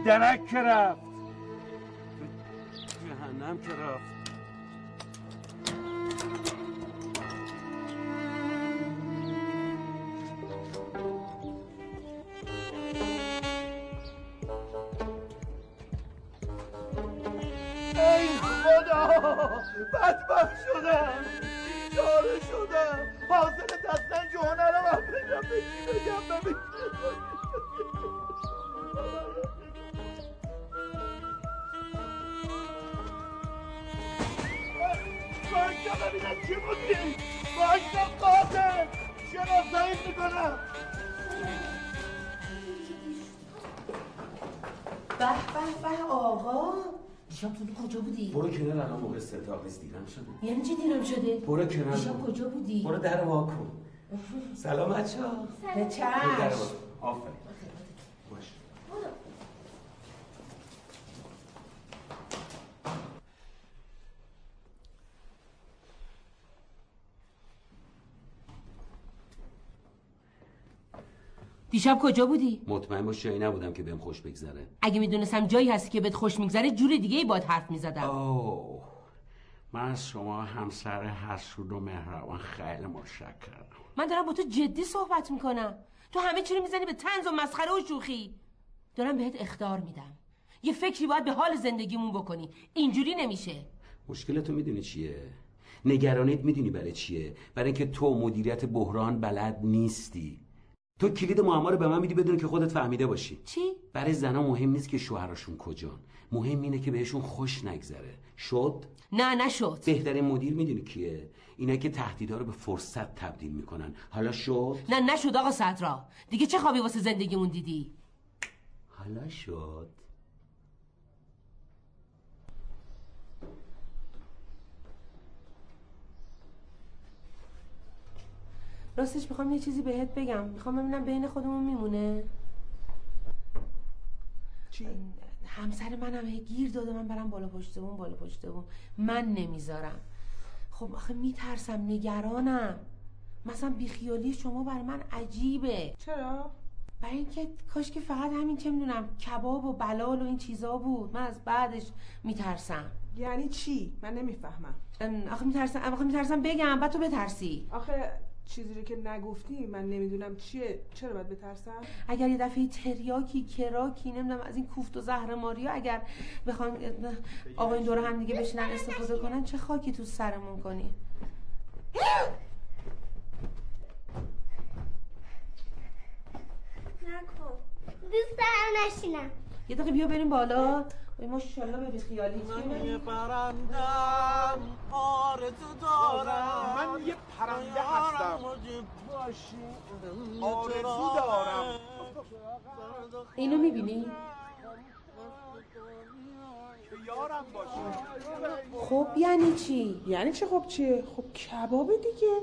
درک که شده. یعنی چی دیرم شده؟ برو کنار دیشب کجا بودی؟ برو در وا کن. سلام بچه ها. به چشم. آفرین. باش. دیشب کجا بودی؟ مطمئن باش جایی نبودم که بهم خوش بگذره. اگه می‌دونستم جایی هستی که بهت خوش میگذره جور دیگه ای باد حرف می‌زدم. اوه. من از شما همسر حسود و مهربان خیلی متشکرم من دارم با تو جدی صحبت می‌کنم. تو همه چی رو می‌زنی به تنز و مسخره و شوخی. دارم بهت اختار میدم. یه فکری باید به حال زندگیمون بکنی. اینجوری نمیشه. مشکلتو می‌دونی چیه؟ نگرانیت می‌دونی برای چیه؟ برای اینکه تو مدیریت بحران بلد نیستی. تو کلید معما رو به من میدی بدون که خودت فهمیده باشی. چی؟ برای زنا مهم نیست که شوهرشون کجان. مهم اینه که بهشون خوش نگذره. شد؟ نه نشد. بهترین مدیر می‌دونی کیه؟ اینا که تهدیدها رو به فرصت تبدیل می‌کنن. حالا شد؟ نه نشد آقا صدرا. دیگه چه خوابی واسه زندگیمون دیدی؟ حالا شد. راستش می‌خوام یه چیزی بهت بگم. می‌خوام ببینم بین خودمون میمونه. چی؟ همسر منم هی گیر داده من برم بالا پشت بون بالا پشت بون من نمی‌ذارم. خب آخه میترسم نگرانم. مثلا بیخیالی شما بر من عجیبه. چرا؟ برای اینکه کاش که فقط همین چه می‌دونم کباب و بلال و این چیزا بود. من از بعدش میترسم. یعنی چی؟ من نمی‌فهمم. آخه میترسم آخه میترسم بگم بعد تو بترسی. آخه چیزی رو که نگفتی من نمی‌دونم چیه. چرا باید بترسم؟ اگر یه دفعه تریاکی کراکی نمی‌دونم از این کوفت و زهر ماریا اگر بخوان آقا این دور هم دیگه بشینن استفاده کنن چه خاکی تو سرمون کنی؟ نکن. دوست دارم نشینم. یه دقیقه بیا بریم بالا. وای ماشاءالله به بیخیالی. من یه پرندم آرزو دارم. من یه پرنده هستم. آرزو دارم. اینو می‌بینی؟ یارم باشه خب یعنی چی؟ یعنی چه خب چیه؟ خب کباب دیگه.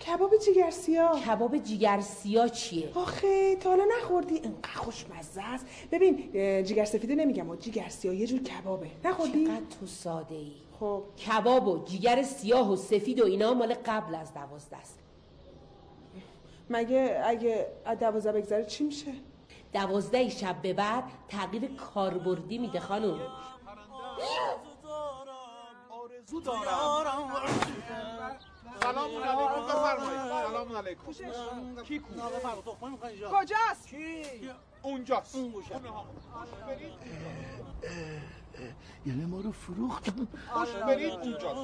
کباب جیگر سیاه. کباب جیگر سیاه چیه؟ آخه تا حالا نخوردی. انقدر خوشمزه است. ببین جیگر سفیده نمیگم و جیگر سیاه یه جور کبابه. نخوردی؟ چقدر تو ساده ای خب. کباب و جیگر سیاه و سفید و اینا مال قبل از دوازده است. مگه اگه از دوازده بگذره چی میشه؟ دوازده شب به بعد تغییر کاربردی میده خانم آرزو دارم. سلام علیکم. بفرمایید. سلام علیکم. کی کو؟ کجاست؟ اونجاست. یعنی ما رو فروختن. خوش برید. اونجاست.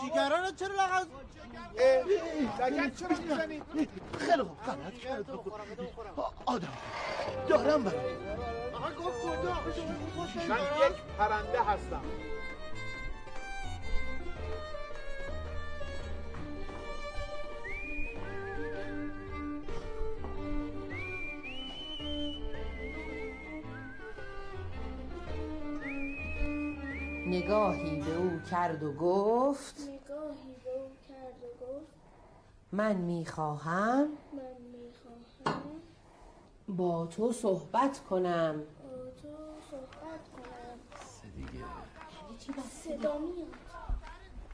جیگران رو چرا لغت لگت چرا می‌زنید خیلی خوب غلط کردم آدم. دارم برم. آقا گفت کجا؟ من یک پرنده هستم. نگاهی به او کرد و گفت نگاهی به او کرد و گفت من می‌خواهم من می‌خواهم با تو صحبت کنم. با تو صحبت کنم. دیگه. صدا میاد.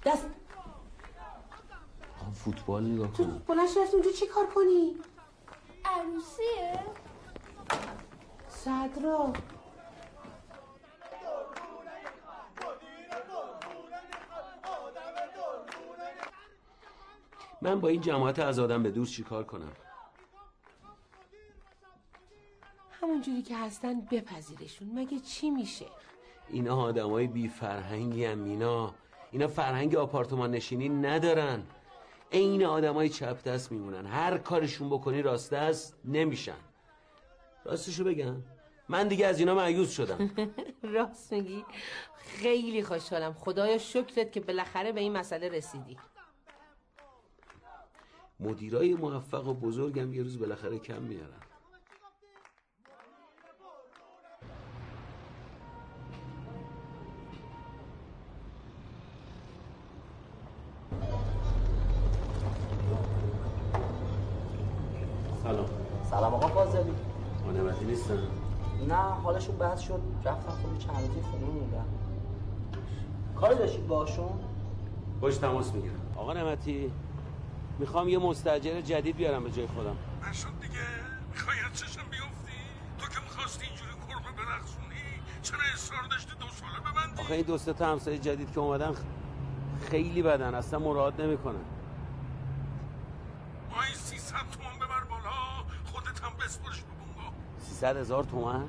دست فوتبال نگاه تو کن. بلند شدی اونجا چی کار کنی؟ عروسیه. صدرا. من با این جماعت از آدم به دور چیکار کنم؟ همونجوری که هستن بپذیرشون. مگه چی میشه؟ اینا آدمای بی فرهنگی هم مینا اینا فرهنگ آپارتمان نشینی ندارن. عین آدمای چپ دست میمونن. هر کارشون بکنی راست دست نمیشن. راستشو بگم. من دیگه از اینا معیوز شدم. راست میگی. خیلی خوشحالم. خدایا شکرت که بالاخره به این مسئله رسیدی. مدیرای موفق و بزرگم یه روز بالاخره کم میارن. سلام. سلام آقا فاضلی. آنمتی نیستن؟ نه حالشون بد شد. رفتن خود چند روزی خونه موندن کاری داشتید باشون باش تماس می‌گیرم. آقا نمتی می‌خوام یه مستجر جدید بیارم به جای خودم. نشد دیگه. می‌خوای از چشم بیفتی؟ تو که می‌خواستی اینجوری کربه برقصونی؟ چرا اصرار داشتی دو ساله ببندی؟ آخه این دوسته تا همسایه جدید که اومدن خ- خیلی بدن اصلا مراعات نمی‌کنن. ماهی 300 تومن ببر بالا. خودت هم بسپرش به بونگا. 300 هزار تومن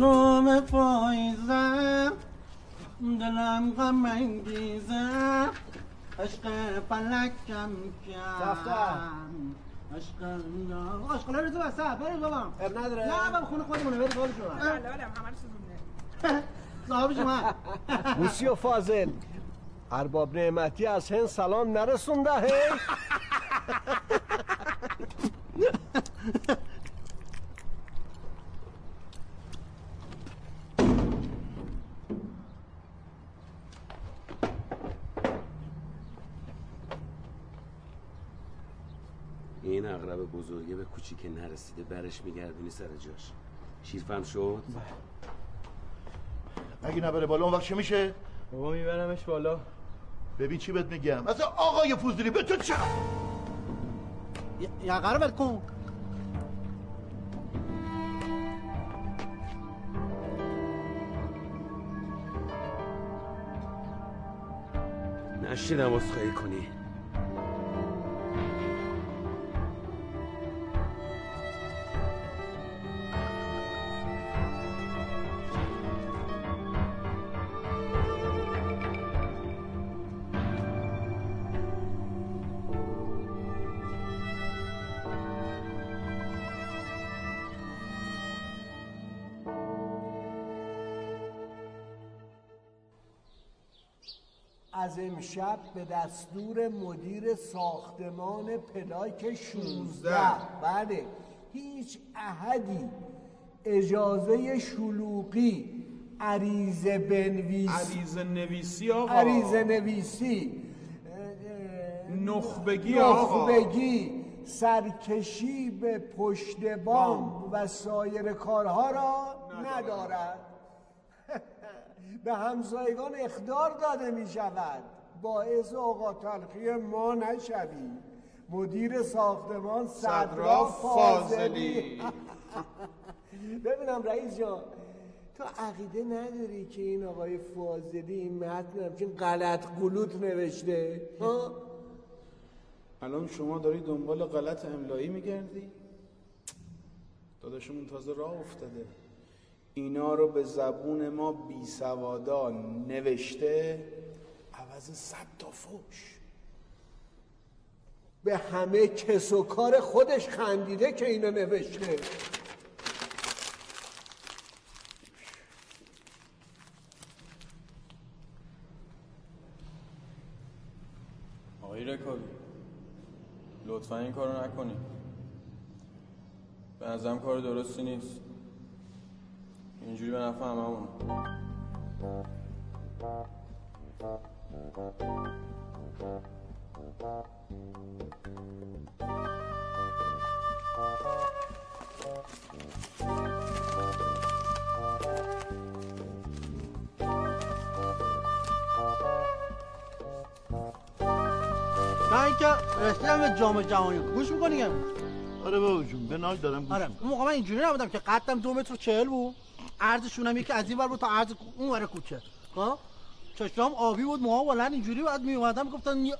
روم پاییزم دلم غم انگیزم. عشق فلکم دفتر. کم عشق آشقالا رو تو بسته. برید بابا اب نداره. نه بابا خونه خودمونه. برید بابا شما لالم همه رو سوزونده. صاحب شما. موسی و فاضل ارباب نعمتی از هند سلام نرسونده هی این اغرب به کوچیک نرسیده برش میگردونی سر جاش. شیرفهم شد؟ اگه نبره بالا اون وقت چه میشه؟ بابا میبرمش بالا. ببین چی بهت میگم. اصلا آقای فوزلی به تو چه؟ یا قرار کن. نشیدم عذرخواهی کنی. از امشب به دستور مدیر ساختمان پلاک 16 بله. هیچ احدی. اجازه شلوغی. عریضه بنویس. عریضه نویسی آقا. عریضه نویسی. نخبگی آقا. نخبگی. سرکشی به پشت بام و سایر کارها را ندارد. به همسایگان اخدار داده می شود باعث اوقات تلخی ما نشوی مدیر ساختمان صدرا فاضلی. ببینم رئیس جان تو عقیده نداری که این آقای فاضلی این متن همچین غلط قلوت نوشته ها؟ الان شما داری دنبال غلط املایی میگردی؟ داداشمون تازه راه افتاده اینا رو به زبون ما بی سوادا نوشته عوض صد تا فوش. به همه کس و کار خودش خندیده که اینو نوشته. آقای رکابی لطفا این کارو نکنی. به نظرم کار درستی نیست. اینجوری به نفع هممون نه اینکه رسیدم به جام جهانی. گوش می‌کنی؟ آره بابا جون به ناگ دارم گوش آره. اون موقع من اینجوری نبودم که قدم دو متر و چهل بود. عرضشون هم یکی از این ور بود تا عرض اون ور کوچه. ها چشمام آبی بود موها بلند اینجوری بعد می اومدم گفتن.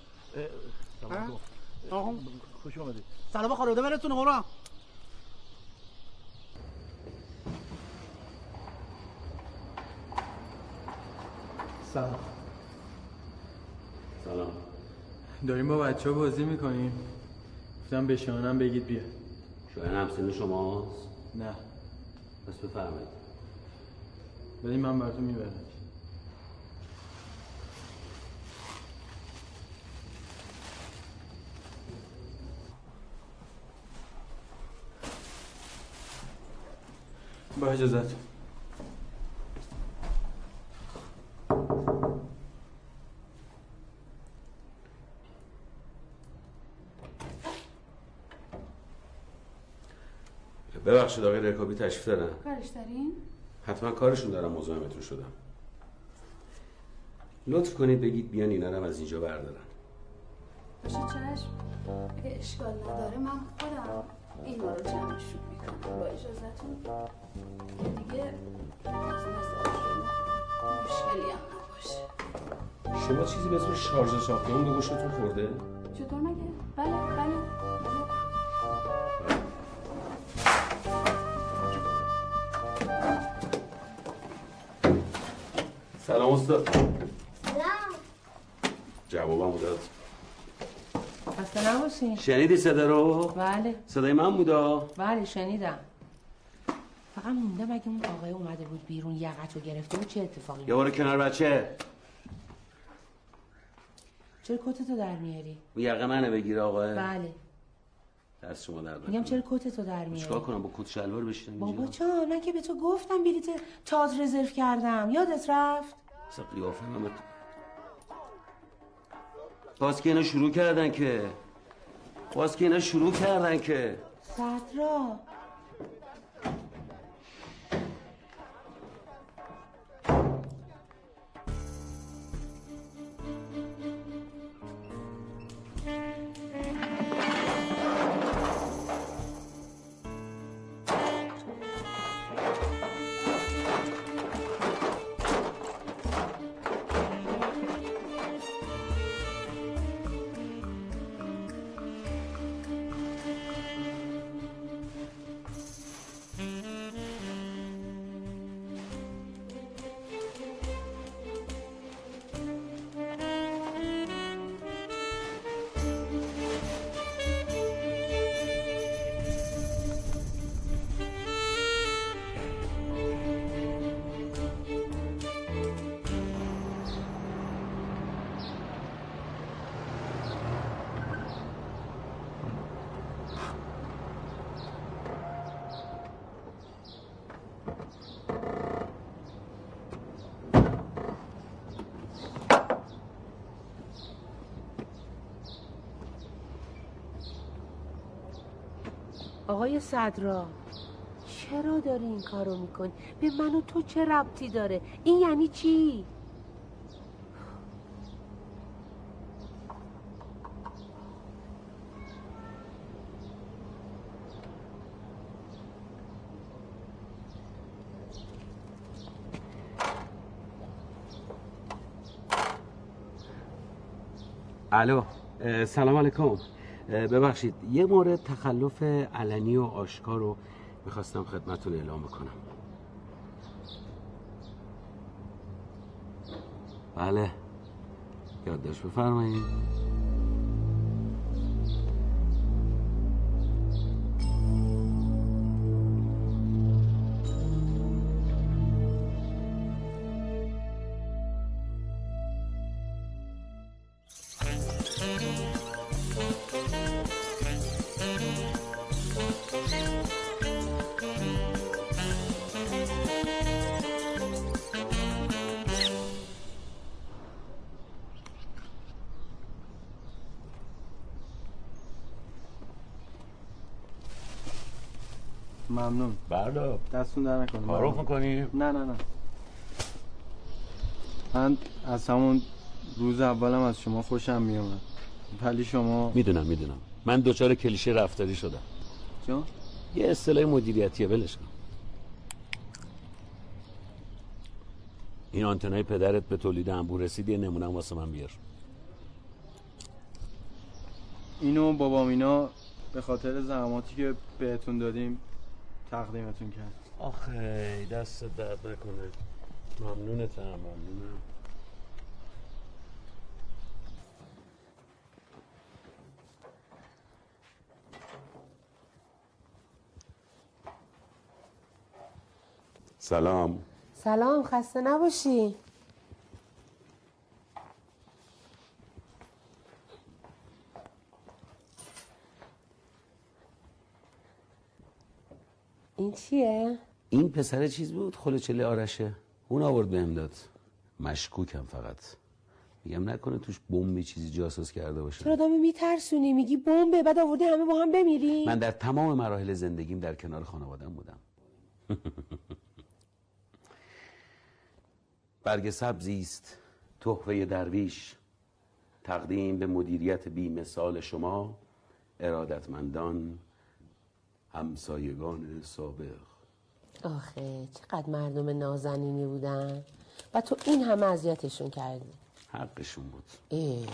آقا خوش آمدید سلام خانواده براتون قرآن سلام. سلام. داریم با بچه ها بازی می‌کنیم. گفتم به شانم بگید بیا. شاید همسن شماست؟ نه. پس بفرمایید. ولی من براتون می‌برم با اجازت. ببخشید آقای رکابی تشریف دارن. کارش دارین؟ حتما کارشون دارم مزاحمتون شدم. لطف کنید بگید بیان اینا رو از اینجا بردارن. باشه چشم. اگه اشکال نداره من خودم اینا رو جمعشون می‌کنم. با اجازتون دیگه از مشکلی هم نباشه. شما چیزی به اسم شارژ ساختمون به گوشتون خورده؟ چطور مگه؟ بله بله. سلام استاد. سلام. جوابم داد خسته نباشین. شنیدی صدا رو؟ بله. صدای من بودا؟ بله شنیدم. فقط موندم اگه اون آقای اومده بود بیرون یقت رو گرفته بود چه اتفاقی یه بار کنار بچه. چرا کتتو در میاری؟ اون یقه منه بگیر آقا. بله. دست شما در میگم چرا کتتو در میاری؟ چیکار کنم؟ با کت شلوار بشینم بابا جان من که به تو گفتم بلیت تئاتر رزرو کردم. یادت رفت؟ اصلا قیافه من باز که اینا شروع کردن که باز که اینا شروع کردن که صدرا. آقای صدرا چرا داری این کارو می‌کنی؟ به من و تو چه ربطی داره؟ این یعنی چی؟ الو سلام علیکم ببخشید یه مورد تخلف علنی و آشکار رو می‌خواستم خدمتون اعلام بکنم. بله. یادداشت بفرمایید. دستون در نکنه. تعارف. می‌کنی؟ نه نه نه. من از همون روز اولم از شما خوشم میومد ولی شما می‌دونم می‌دونم. من دوچار کلیشه رفتاری شدم. جان یه اصطلاح مدیریتیه ولش کن. این آنتنای پدرت به تولید انبور رسید یه نمونه واسه من بیار. اینو بابام اینا به خاطر زحماتی که بهتون دادیم تقدیمتون کرد. آخه دست درد نکنه. ممنونتم ممنونم. سلام. سلام خسته نباشی. این چیه؟ این پسر چیز بود؟ خلوچله آرشه. اون آورد بهم داد. مشکوکم فقط. میگم نکنه توش بمبی چیزی جاسوس کرده باشه. چرا آدمو میترسونی؟ میگی بمبه بعد آوردی همه با هم بمیریم من در تمام مراحل زندگیم در کنار خانوادم بودم. برگ سبزی است تحفه درویش. تقدیم به مدیریت بی مثال شما ارادتمندان همسایگان سابق. آخه چقدر مردم نازنینی بودن. و تو این همه اذیتشون کردی. حقشون بود. اه.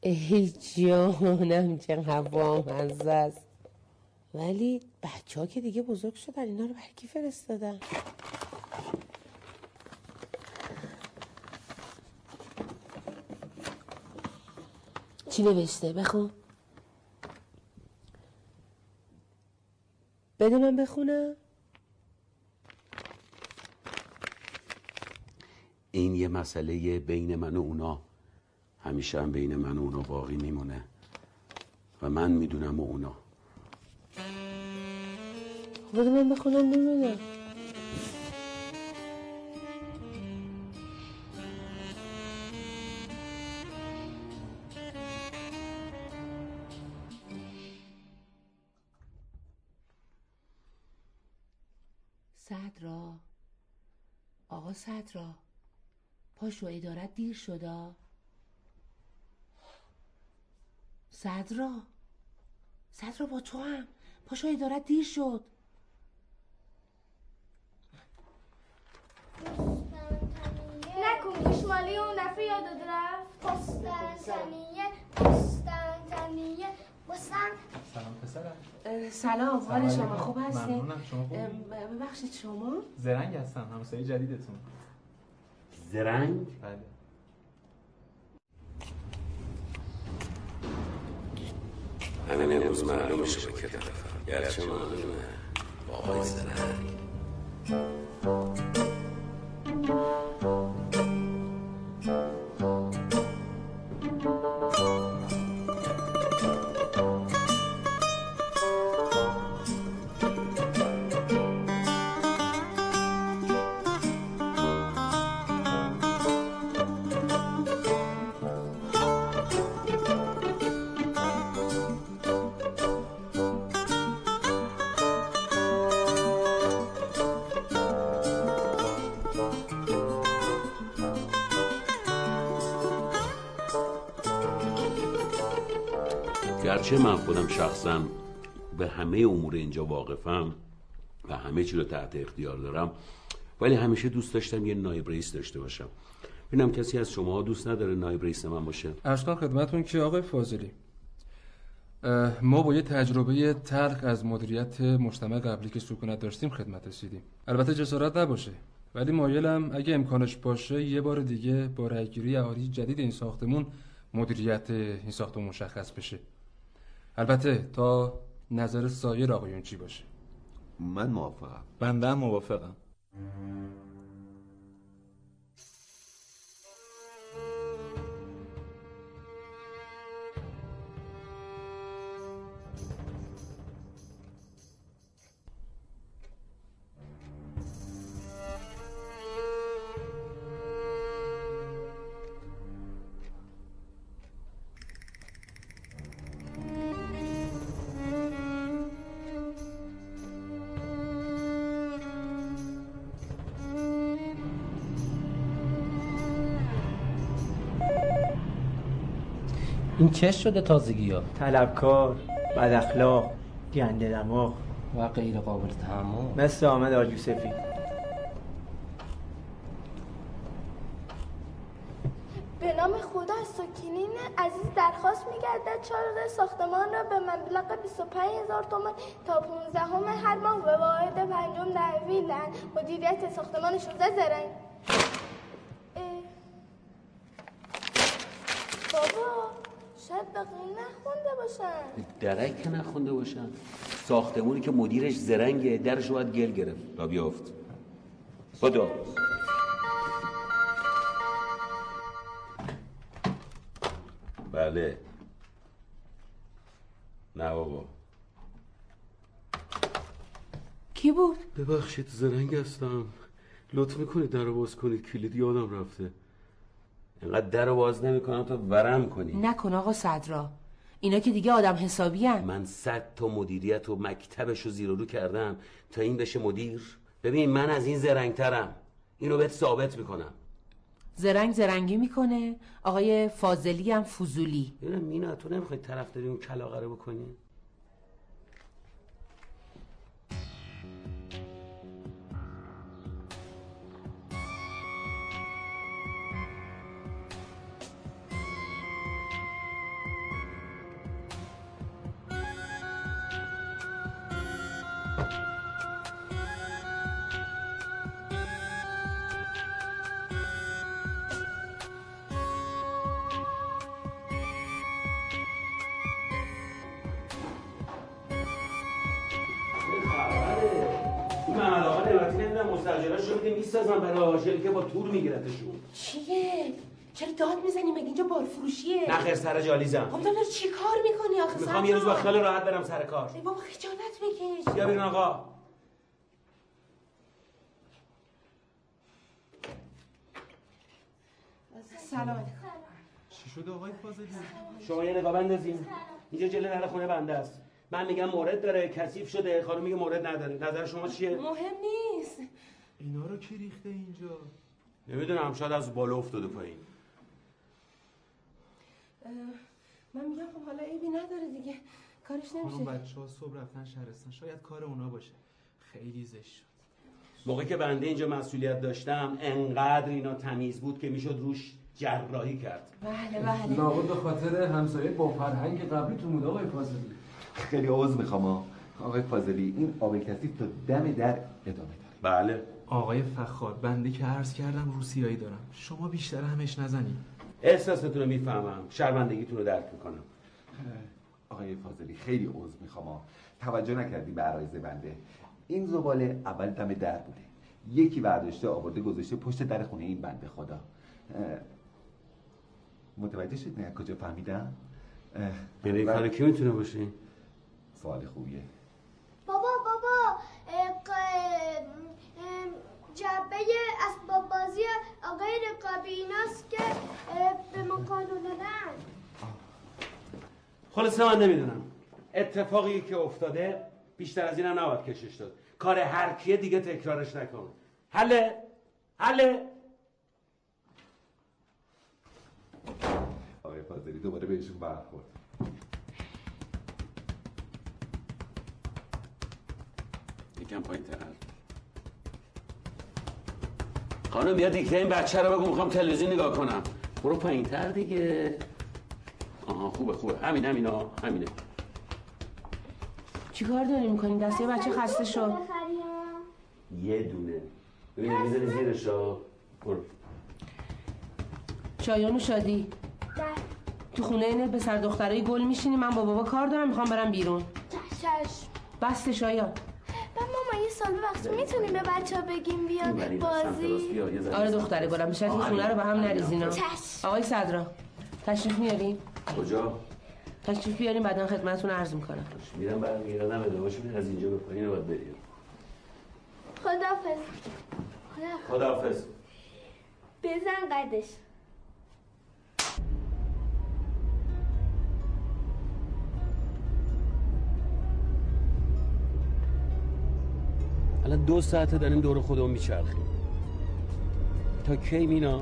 ای جانم چه هوا مزه است ولی بچه ها که دیگه بزرگ شدن اینا رو بر کی فرستادن؟ چی نوشته؟ بخون. بده من بخونم. این یه مسئله بین من و اونا. همیشه هم بین من و اونا باقی میمونه. و من می‌دونم و اونا. بده من بخونم ببینم آقا صدرا پاشو ادارت دیر شدا. صدرا صدرا با تو هم. پاشو ادارت دیر شد. نکن گوشمالی اون دفعه یادت رفت. قسطنطنیه قسطنطنیه قسطن سلام پسرم. سلام حال شما خوب هستی؟ ممنونم. شما خوبی؟ ام، ببخشید شما؟ زرنگ هستم همسایه جدیدتون. زرنگ؟ بله. همین امروز معلوم به که طرفم گرچه معلومه بابای زرنگ گرچه من خودم شخصا به همه امور اینجا واقفم و همه چی رو تحت اختیار دارم. ولی همیشه دوست داشتم یه نایب رئیس داشته باشم. ببینم کسی از شما دوست نداره نایب رئیس من باشه؟ کنم خدمتون که آقای فاضلی ما با یه تجربه تلخ از مدیریت مجتمع قبلی که سکونت داشتیم خدمت رسیدیم. البته جسارت نباشه ولی مایلم اگه امکانش باشه یه بار دیگه با رأیگیری اهالی جدید این ساختمون مدیریت این ساختمون مشخص بشه. البته تا نظر سایر آقایون چی باشه؟ من موافقم. بنده هم موافقم. چه شده تازگی ها. طلبکار بد اخلاق گنده دماغ و غیر قابل تحمل. مثل آمد آج یوسفی. به نام خدا از سکینین عزیز درخواست میگردد چارج ساختمان را به مبلغ 25 هزار تومان تا 15 همه هر ماه به واحد پنجم تحویل دهند مدیریت ساختمان 16 زرنگ اه. بابا شاید بقیه نخونده باشن. درک که نخونده باشن. ساختمونی که مدیرش زرنگه درش باید گل گرفت. تا بیافت. خدا بله. نه بابا. کی بود؟ ببخشید زرنگ هستم. لطف می‌کنید در رو باز کنید. کلید یادم رفته. اینقدر در باز نمی‌کنم تا ورم کنی. نکن آقا صدرا. اینا که دیگه آدم حسابی هن. من صد تا مدیریت و مکتبش رو زیر رو کردم تا این بشه مدیر. ببین من از این زرنگترم. اینو بهت ثابت می‌کنم. زرنگ زرنگی می‌کنه. آقای فاضلی هم فضولی. ببینم مینا تو نمی‌خوای طرفداری اون کلاغه رو بکنی؟ سر جالیزم خب تو داری چی کار می‌کنی آخه؟ می‌خوام یه روز با خیال راحت برم سر کار. ای بابا خجالت بکش. بیا بیرون آقا. سلام. چی شده آقای فاضلی؟ شما یه نگاه بندازین. اینجا جلو در خونه بنده است. من میگم مورد داره کثیف شده. خانم میگه مورد نداره. نظر شما چیه؟ مهم نیست. اینا رو کی ریخته اینجا؟ نمی‌دونم شاید از بالا افتاده پایین. من میگم خب حالا عیبی نداره دیگه. کارش خانم نمیشه. بچه ها صبح رفتن شهرستان. شاید کار اونا باشه. خیلی زشت شد. موقعی که بنده اینجا مسئولیت داشتم انقدر اینا تمیز بود که می‌شد روش جراحی کرد. بله بله. لابد به خاطر همسایه با فرهنگ قبلی تو بود آقای فاضلی. خیلی عوض می‌خوام آقای فاضلی این آب کثیف تا دم در ادامه داره. بله. آقای فخار بنده که عرض کردم روسیایی دارم. شما بیشتر همش نزنید احساستون رو می‌فهمم. شرمندگیتون رو درک می‌کنم. آقای فاضلی خیلی عوض می‌خوام. توجه نکردی به عرایز بنده. این زباله اول دم در بوده. یکی برداشته آورده گذاشته پشت در خونه این بنده خدا. متوجه شد نه؟ کجا فهمیدم؟ یعنی و- کار کی می‌تونه باشه؟ سوال خوبیه. بابا بابا جبه اسباب بازی آقای رقابی ایناست که به ما کادو دادن خلاصه من نمی‌دونم. اتفاقی که افتاده بیشتر از اینم نباید کشش داد. کار هر کیه دیگه تکرارش نکن. حله حله آقای فاضلی دوباره بهشون برخورد. یکم پایین تر خانم بیا دیگه این بچه رو بگو می‌خوام تلویزیون نگاه کنم. برو پایین تر دیگه. آها خوبه خوبه. همین همین ها همینه. چیکار داری می‌کنی؟ دسته بچه خسته شد یه دونه. ببین می‌ذاری زیرش ها برو. شایان و شادی. تو خونه این پسر دخترای گل میشینی. من با بابا کار دارم می‌خوام برم بیرون. چشم بسته شایان. سال وقت می‌تونیم به بچه ها بگیم راست بازی؟ آره دختره گلم بیشتر این خونه رو به هم. نریزینا. آقای صدرا تشریف میاریم کجا؟ تشریف بیاریم بعدا خدمتتون عرض می‌کنم. میرم برمیگردم ادامهشون از اینجا به پایین رو باید بریم. خدافز خداحافظ. بزن قدش. الان دو ساعته داریم دور خودمون میچرخیم. تا کی مینا؟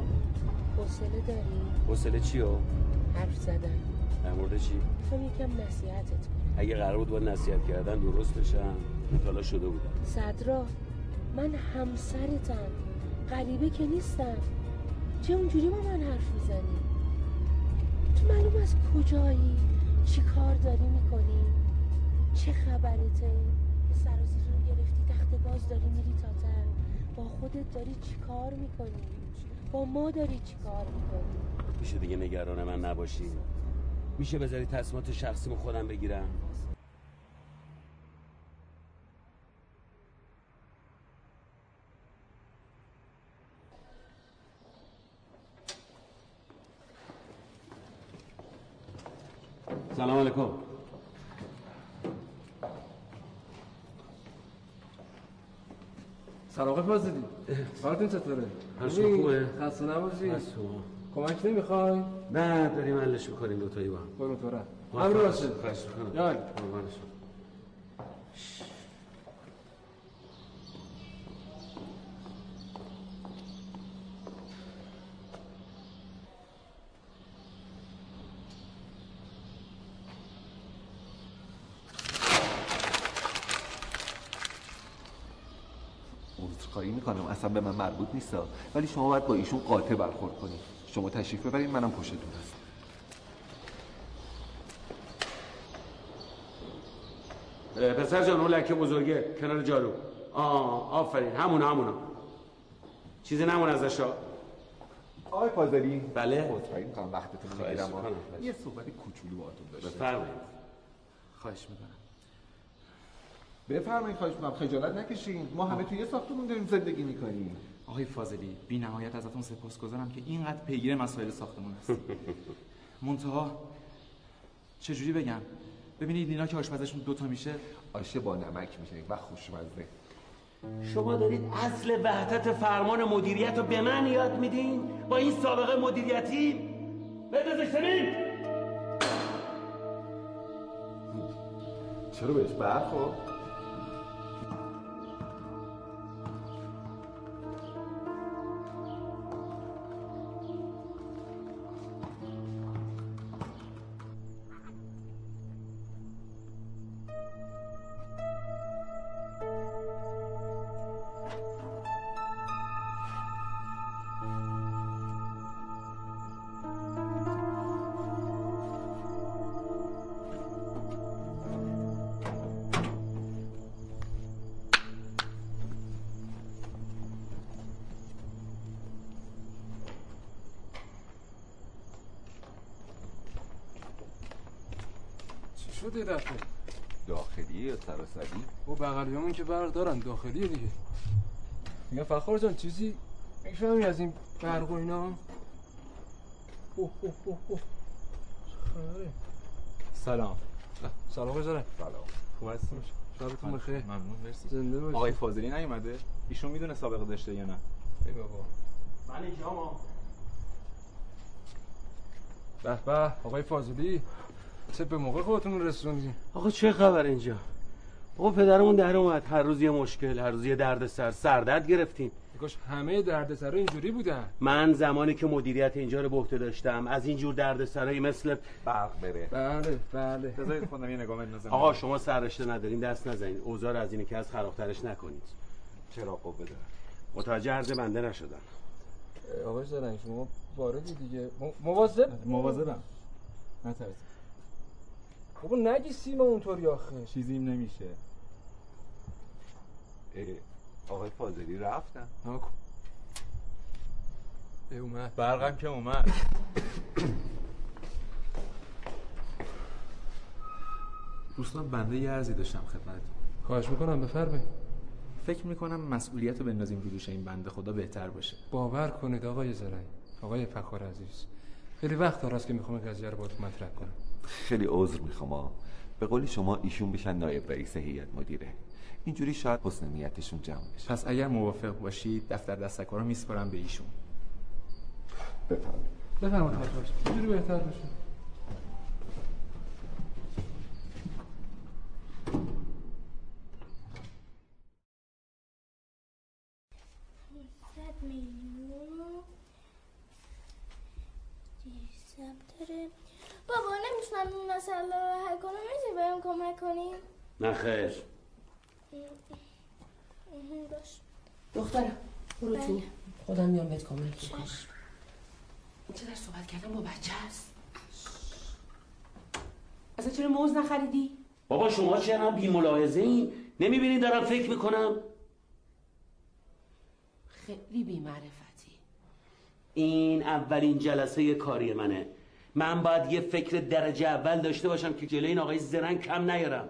حوصله داری؟ حوصله چیو؟ حرف زدن. در مورد چی؟ می‌خوام یکم نصیحتت کنم اگه قرار بود با نصیحت کردن درست بشم مطالعه شده بودم. صدرا من همسرتم. غریبه که نیستم. چه اونجوری با من حرف می‌زنی؟ تو معلوم از کجایی؟ چی کار داری می‌کنی؟ چه خبرته سرازیر رو گرفتی تخت باز داری میری تاتر با خودت داری چی کار می‌کنی؟ با ما داری چی کار می‌کنی؟ میشه دیگه نگران من نباشی؟ میشه بذاری تصمیمات شخصیمو خودم بگیرم؟ سلام علیکم. سلام آقای فاضلی حالتون چطوره؟ هر سو خوبه؟ خسته نباشی. کمک نمی‌خوای؟ نه داریم حلش می‌کنیم دوتایی با هم برو تو امر خواهش- باشه خواهش می‌کنم. یال قربان شما. عذرخواهی می‌کنم اصلا به من مربوط نیست ولی شما باید با ایشون قاطع برخورد کنید شما تشریف ببرید منم پشتتون هستم. اه، پسر جان اون لکه بزرگه کنار جارو. آه آفرین. همون همونا چیزی نمون ازش ها. آقای فاضلی. بله. عذرخواهی می‌کنم وقتتون می‌گیرم. یه صحبت کوچولو باهاتون داشته بفرمایید. خواهش می‌کنم. بفرمایید خواهش می‌کنم خجالت نکشین. ما همه توی یه ساختمون داریم زندگی می‌کنیم. آقای فاضلی بی نهایت ازتون سپاسگزارم که اینقدر پیگیر مسائل ساختمون هست منتها چجوری بگم؟ ببینید اینا که آشپزشون دوتا میشه. آشه با نمک میشه. و خوشمزه. شما دارید اصل وحدت فرمان مدیریت رو به من یاد میدین؟ با این سابقه مدیریتی؟ بندازش زمین چرا بهش برخورد؟ که برق دارن داخلیه دیگه. میگم فخار جان چیزی می‌فهمی از این برق و اینا؟ اوه اوه اوه اوه. چه خبره سلام سلام بذاره سلام. خوب هستیم شبتون بخیر. ممنون مرسی. زنده باشی. آقای فاضلی نیومده؟ ایشون می‌دونه سابقه داشته یا نه؟ ای بابا. من اینجام به به آقای فاضلی. چه به موقع خودتون رسوندین؟ آقا چه خبر اینجا؟ آقا پدرمون در اومد. هر روز یه مشکل هر روز یه درد سر سردرد گرفتیم. کاش همه دردسرا اینجوری بودن. من زمانی که مدیریت اینجا رو به عهده داشتم از اینجور دردسرایی مثل برق بره. بله بله. بذارید خودم یه نگاه بندازم. آقا شما سررشته ندارین دست نزنید اوضاع رو از اینی که از خرابترش نکنید. چرا قوه داره متوجه عرض بنده نشدن آقای زرنگ شما واردی دیگه. م- مواظب؟ مواظبم. نترسید بابا نگی سیما اونطوری آخه. چیزیم نمیشه. آقای فاضلی رفتن. اومد. برقم که اومد. دوستان بنده یه عرضی داشتم خدمت خواهش می‌کنم بفرمایید. فکر می‌کنم مسئولیت رو بندازیم رو دوش این بنده خدا بهتر باشه. باور کنید آقای زرنگ. آقای فخار عزیز. خیلی وقت داره که می‌خوام قضیه رو باهاتون مطرح کنم. خیلی عذر می‌خوام به قولی شما ایشون بشن نایب رئیس هیئت مدیره. اینجوری شاید حسن نیتشون جمع بشه. پس اگر موافق باشید دفتر دستکارا میسپارم به ایشون. بفرمایید. بفرمایید اینجوری بهتر داره. بابا نمی‌تونم این مسئله رو حل کنم. می‌تونی بهم کمک کنی؟ نه خیر. باش دخترم برو تو بله. خودم میام بهت کمک می‌کنم. چه در صحبت کردم با بچه هست؟ اصلا چرا موز نخریدی؟ بابا شما چرا بی ملاحظه این نمی‌بینی دارم فکر می‌کنم؟ خیلی بی معرفتی این اولین جلسه کاری منه. من باید یه فکر درجه اول داشته باشم که جلوی این آقای زرنگ کم نیارم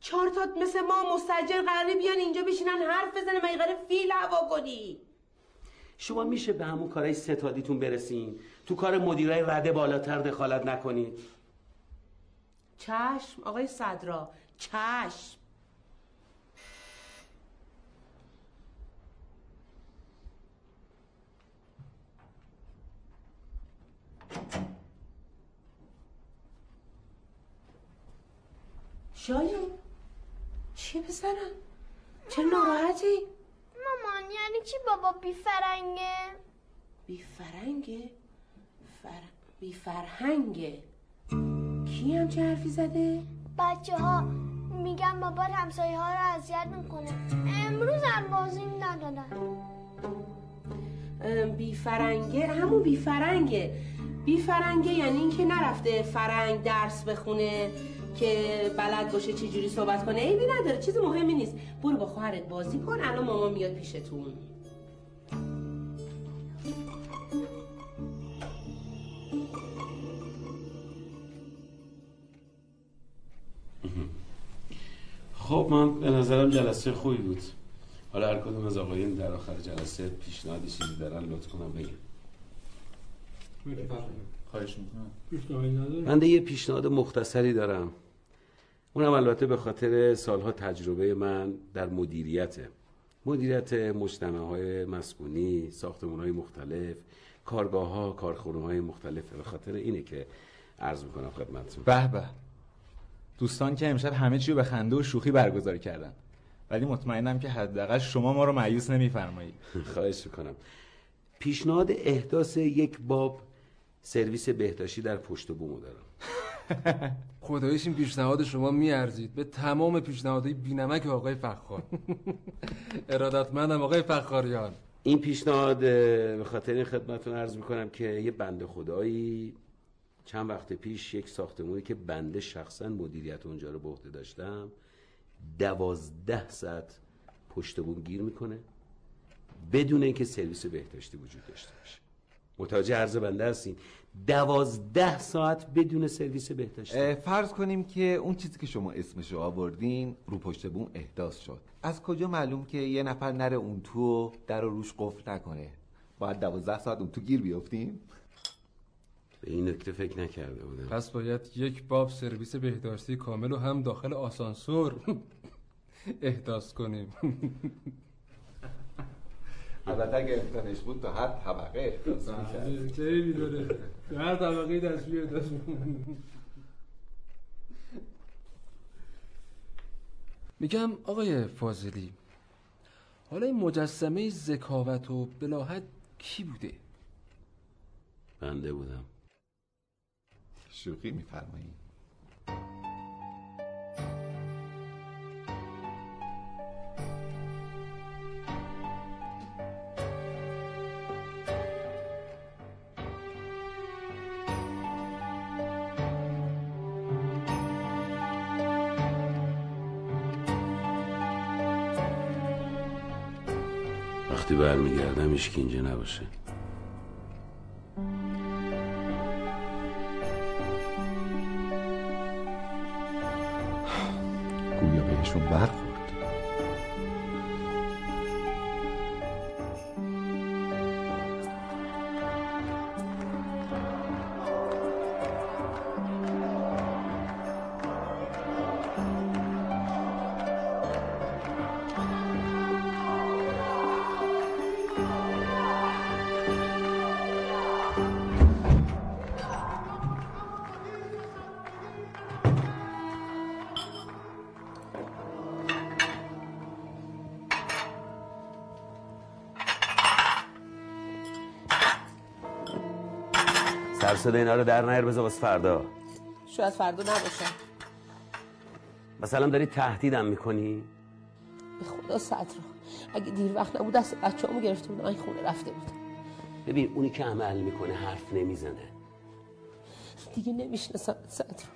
چهار تا مثل ما مستجر قراری بیان اینجا بشینن حرف بزنه مگه قراره فیل هوا کنی. شما میشه به همون کارهای ستادیتون برسین. تو کار مدیرای رده بالاتر دخالت نکنید چشم آقای صدرا چشم. شایان. چیه پسرم؟ چه ناراحتی؟ مامان یعنی چی بابا؟ بی فرنگه؟ بی فرنگه فر... بی فرهنگه کی هم چه حرفی زده؟ بچه ها میگن بابا همسایه ها رو اذیت می‌کنه. امروز هم بازی ندادن. بی فرنگه همون بی فرنگه بی فرنگه یعنی اینکه نرفته فرنگ درس بخونه. که بلد باشه چه جوری صحبت کنه عیبی نداره چیز مهمی نیست. برو با خواهرت بازی کن الان ماما میاد پیشتون. خب من به نظرم جلسه خوبی بود. حالا هر کدوم از آقایون در آخر جلسه پیشنهادی چیزی دارن لطف کنم بگم خواهش می‌کنم. من یه پیشنهاد مختصری دارم. اونم البته به خاطر سالها تجربه من در مدیریته مدیریت مجتمع های مسکونی ساختمون های مختلف کارگاه ها کارخونه های مختلف. به خاطر اینه که عرض می‌کنم خدمتتون. به به. دوستان که امشب همه چی رو به خنده و شوخی برگزار کردن. ولی مطمئنم که حداقل شما ما رو معیوس نمیفرمایید خواهش می‌کنم. پیشنهاد احداث یک باب سرویس بهداشتی در پشت بومو دارم. خدایش این پیشنهاد شما میارزید. به تمام پیشنهادهای بینمک آقای فخار. ارادتمندم آقای فخاریان. این پیشنهاد به خاطر این خدمتتون عرض می‌کنم که یه بنده خدایی چند وقت پیش یک ساختمونی که بنده شخصا مدیریت اونجا رو به عهده داشتم دوازده ساعت پشت بوم گیر می‌کنه بدون اینکه سرویس بهداشتی وجود داشته باشه. متوجه عرض بنده هستین. دوازده ساعت بدون سرویس بهداشتی. فرض کنیم که اون چیزی که شما اسمشو آوردین رو پشت بوم احداث شد. از کجا معلوم که یه نفر نره اون تو در رو روش قفل نکنه؟ باید دوازده ساعت اون تو گیر بیافتیم. به این نکته فکر نکرده بودم. پس باید یک باب سرویس بهداشتی کامل و هم داخل آسانسور احداث کنیم. البته اگه امکانش بود تا هر طبقه احداث می‌کرد خیلی داره. هر طبقه دستشویی احداث میگم آقای فاضلی حالا این مجسمه ذکاوت و بلاحت کی بوده؟ بنده بودم. شوخی میفرمایید برمیگردم ایش که اینجا نباشه. گویا بهشون برخورد. صدا اینا رو در نیار بذار واسه فردا. شاید فردا نباشه. مثلا داری تهدیدم می‌کنی؟ به خدا صدرا اگه دیر وقت نبود دست بچه همو گرفته بودم این خونه رفته بودم. ببین اونی که عمل می‌کنه حرف نمی‌زنه. دیگه نمی‌شناسم صدرا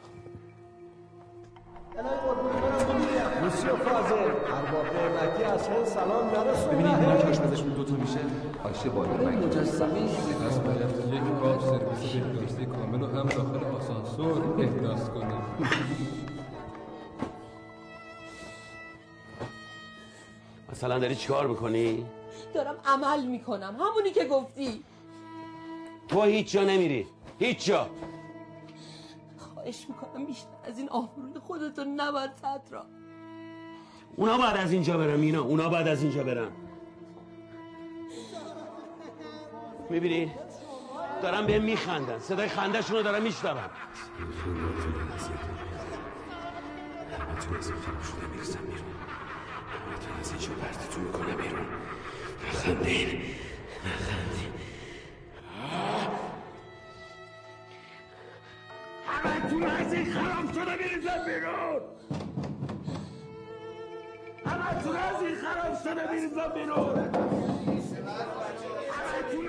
موسیو فاضل ارباب نعمتی از هند سلام نرسوندن ببینید اینا که آشپزشون دوتا میشه. آشه بالا مجسمه پس باید یک باب سرویس بهداشتی کامل و هم داخل آسانسور احداث کنیم. مثلا داری چیکار می‌کنی؟ دارم عمل می‌کنم. همونی که گفتی. تو هیچ جا نمیری. هیچ جا. خواهش می‌کنم بیشتر از این آبروی خودتو نبر صدرا اونا بعد از اینجا برم اینا اونا بعد از اینجا برم می‌بینی دارم به میخندن صدای خندهشون رو دارم میشنوم همتون از این خراب شده می‌رسم بیرون همتون از اینجا پرتتون می‌کنم بیرون نخندین نخندین همتون از این خراب شده می‌رسم بیرون همتون از این خراب شده بیرون همتون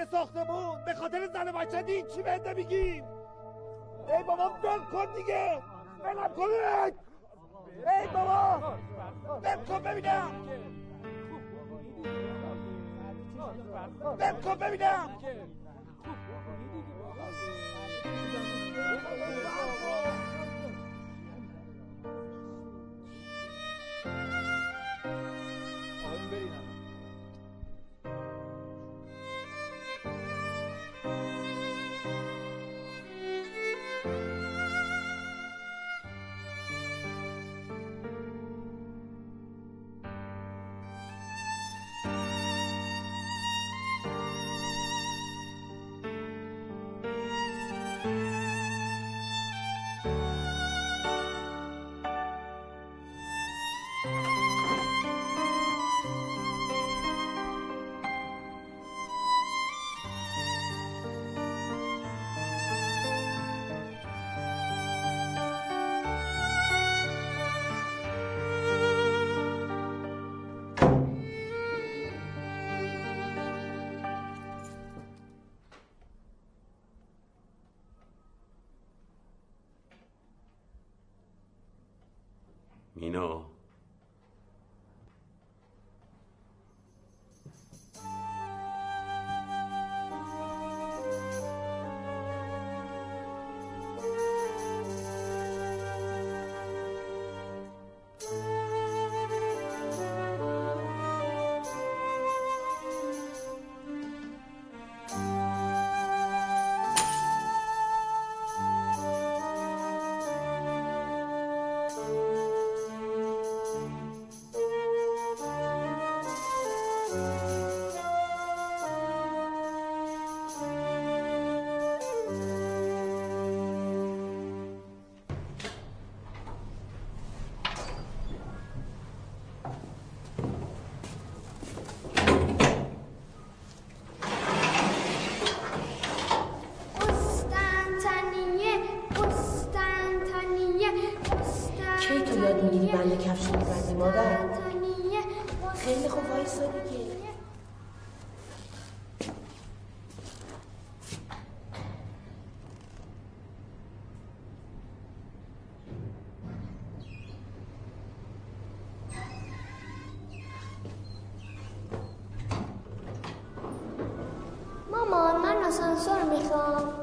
توی ساختمون. به خاطر زن بچه دین چی بهت نمیگیم؟ ای بابا بل کن دیگه. بلم کن. ای بابا بل کن ببینم. بل کن ببینم. know سانسور می‌خوام.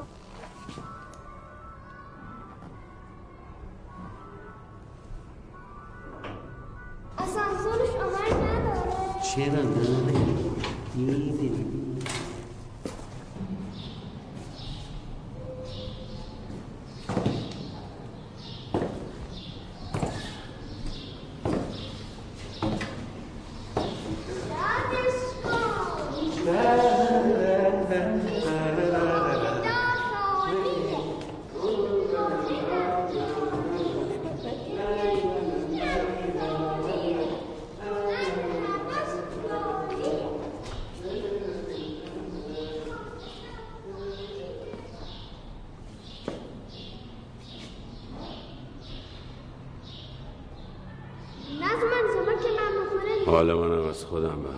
خودمه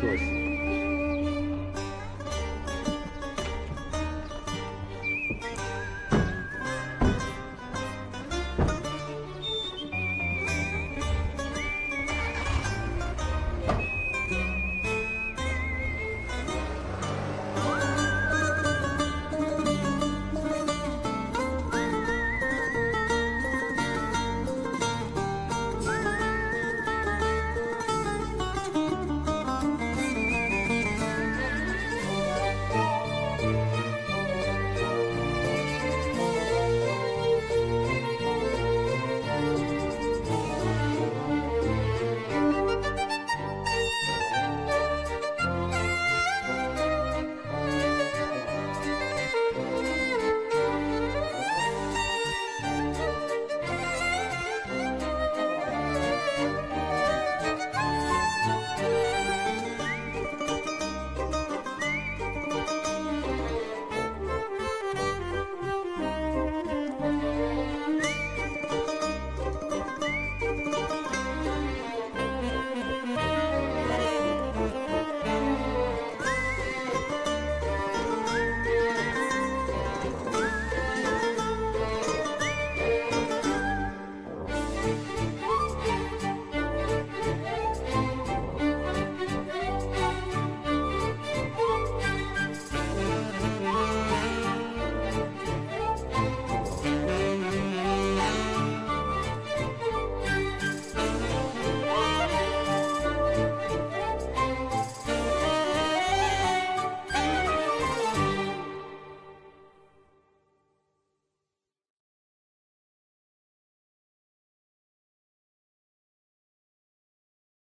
choice.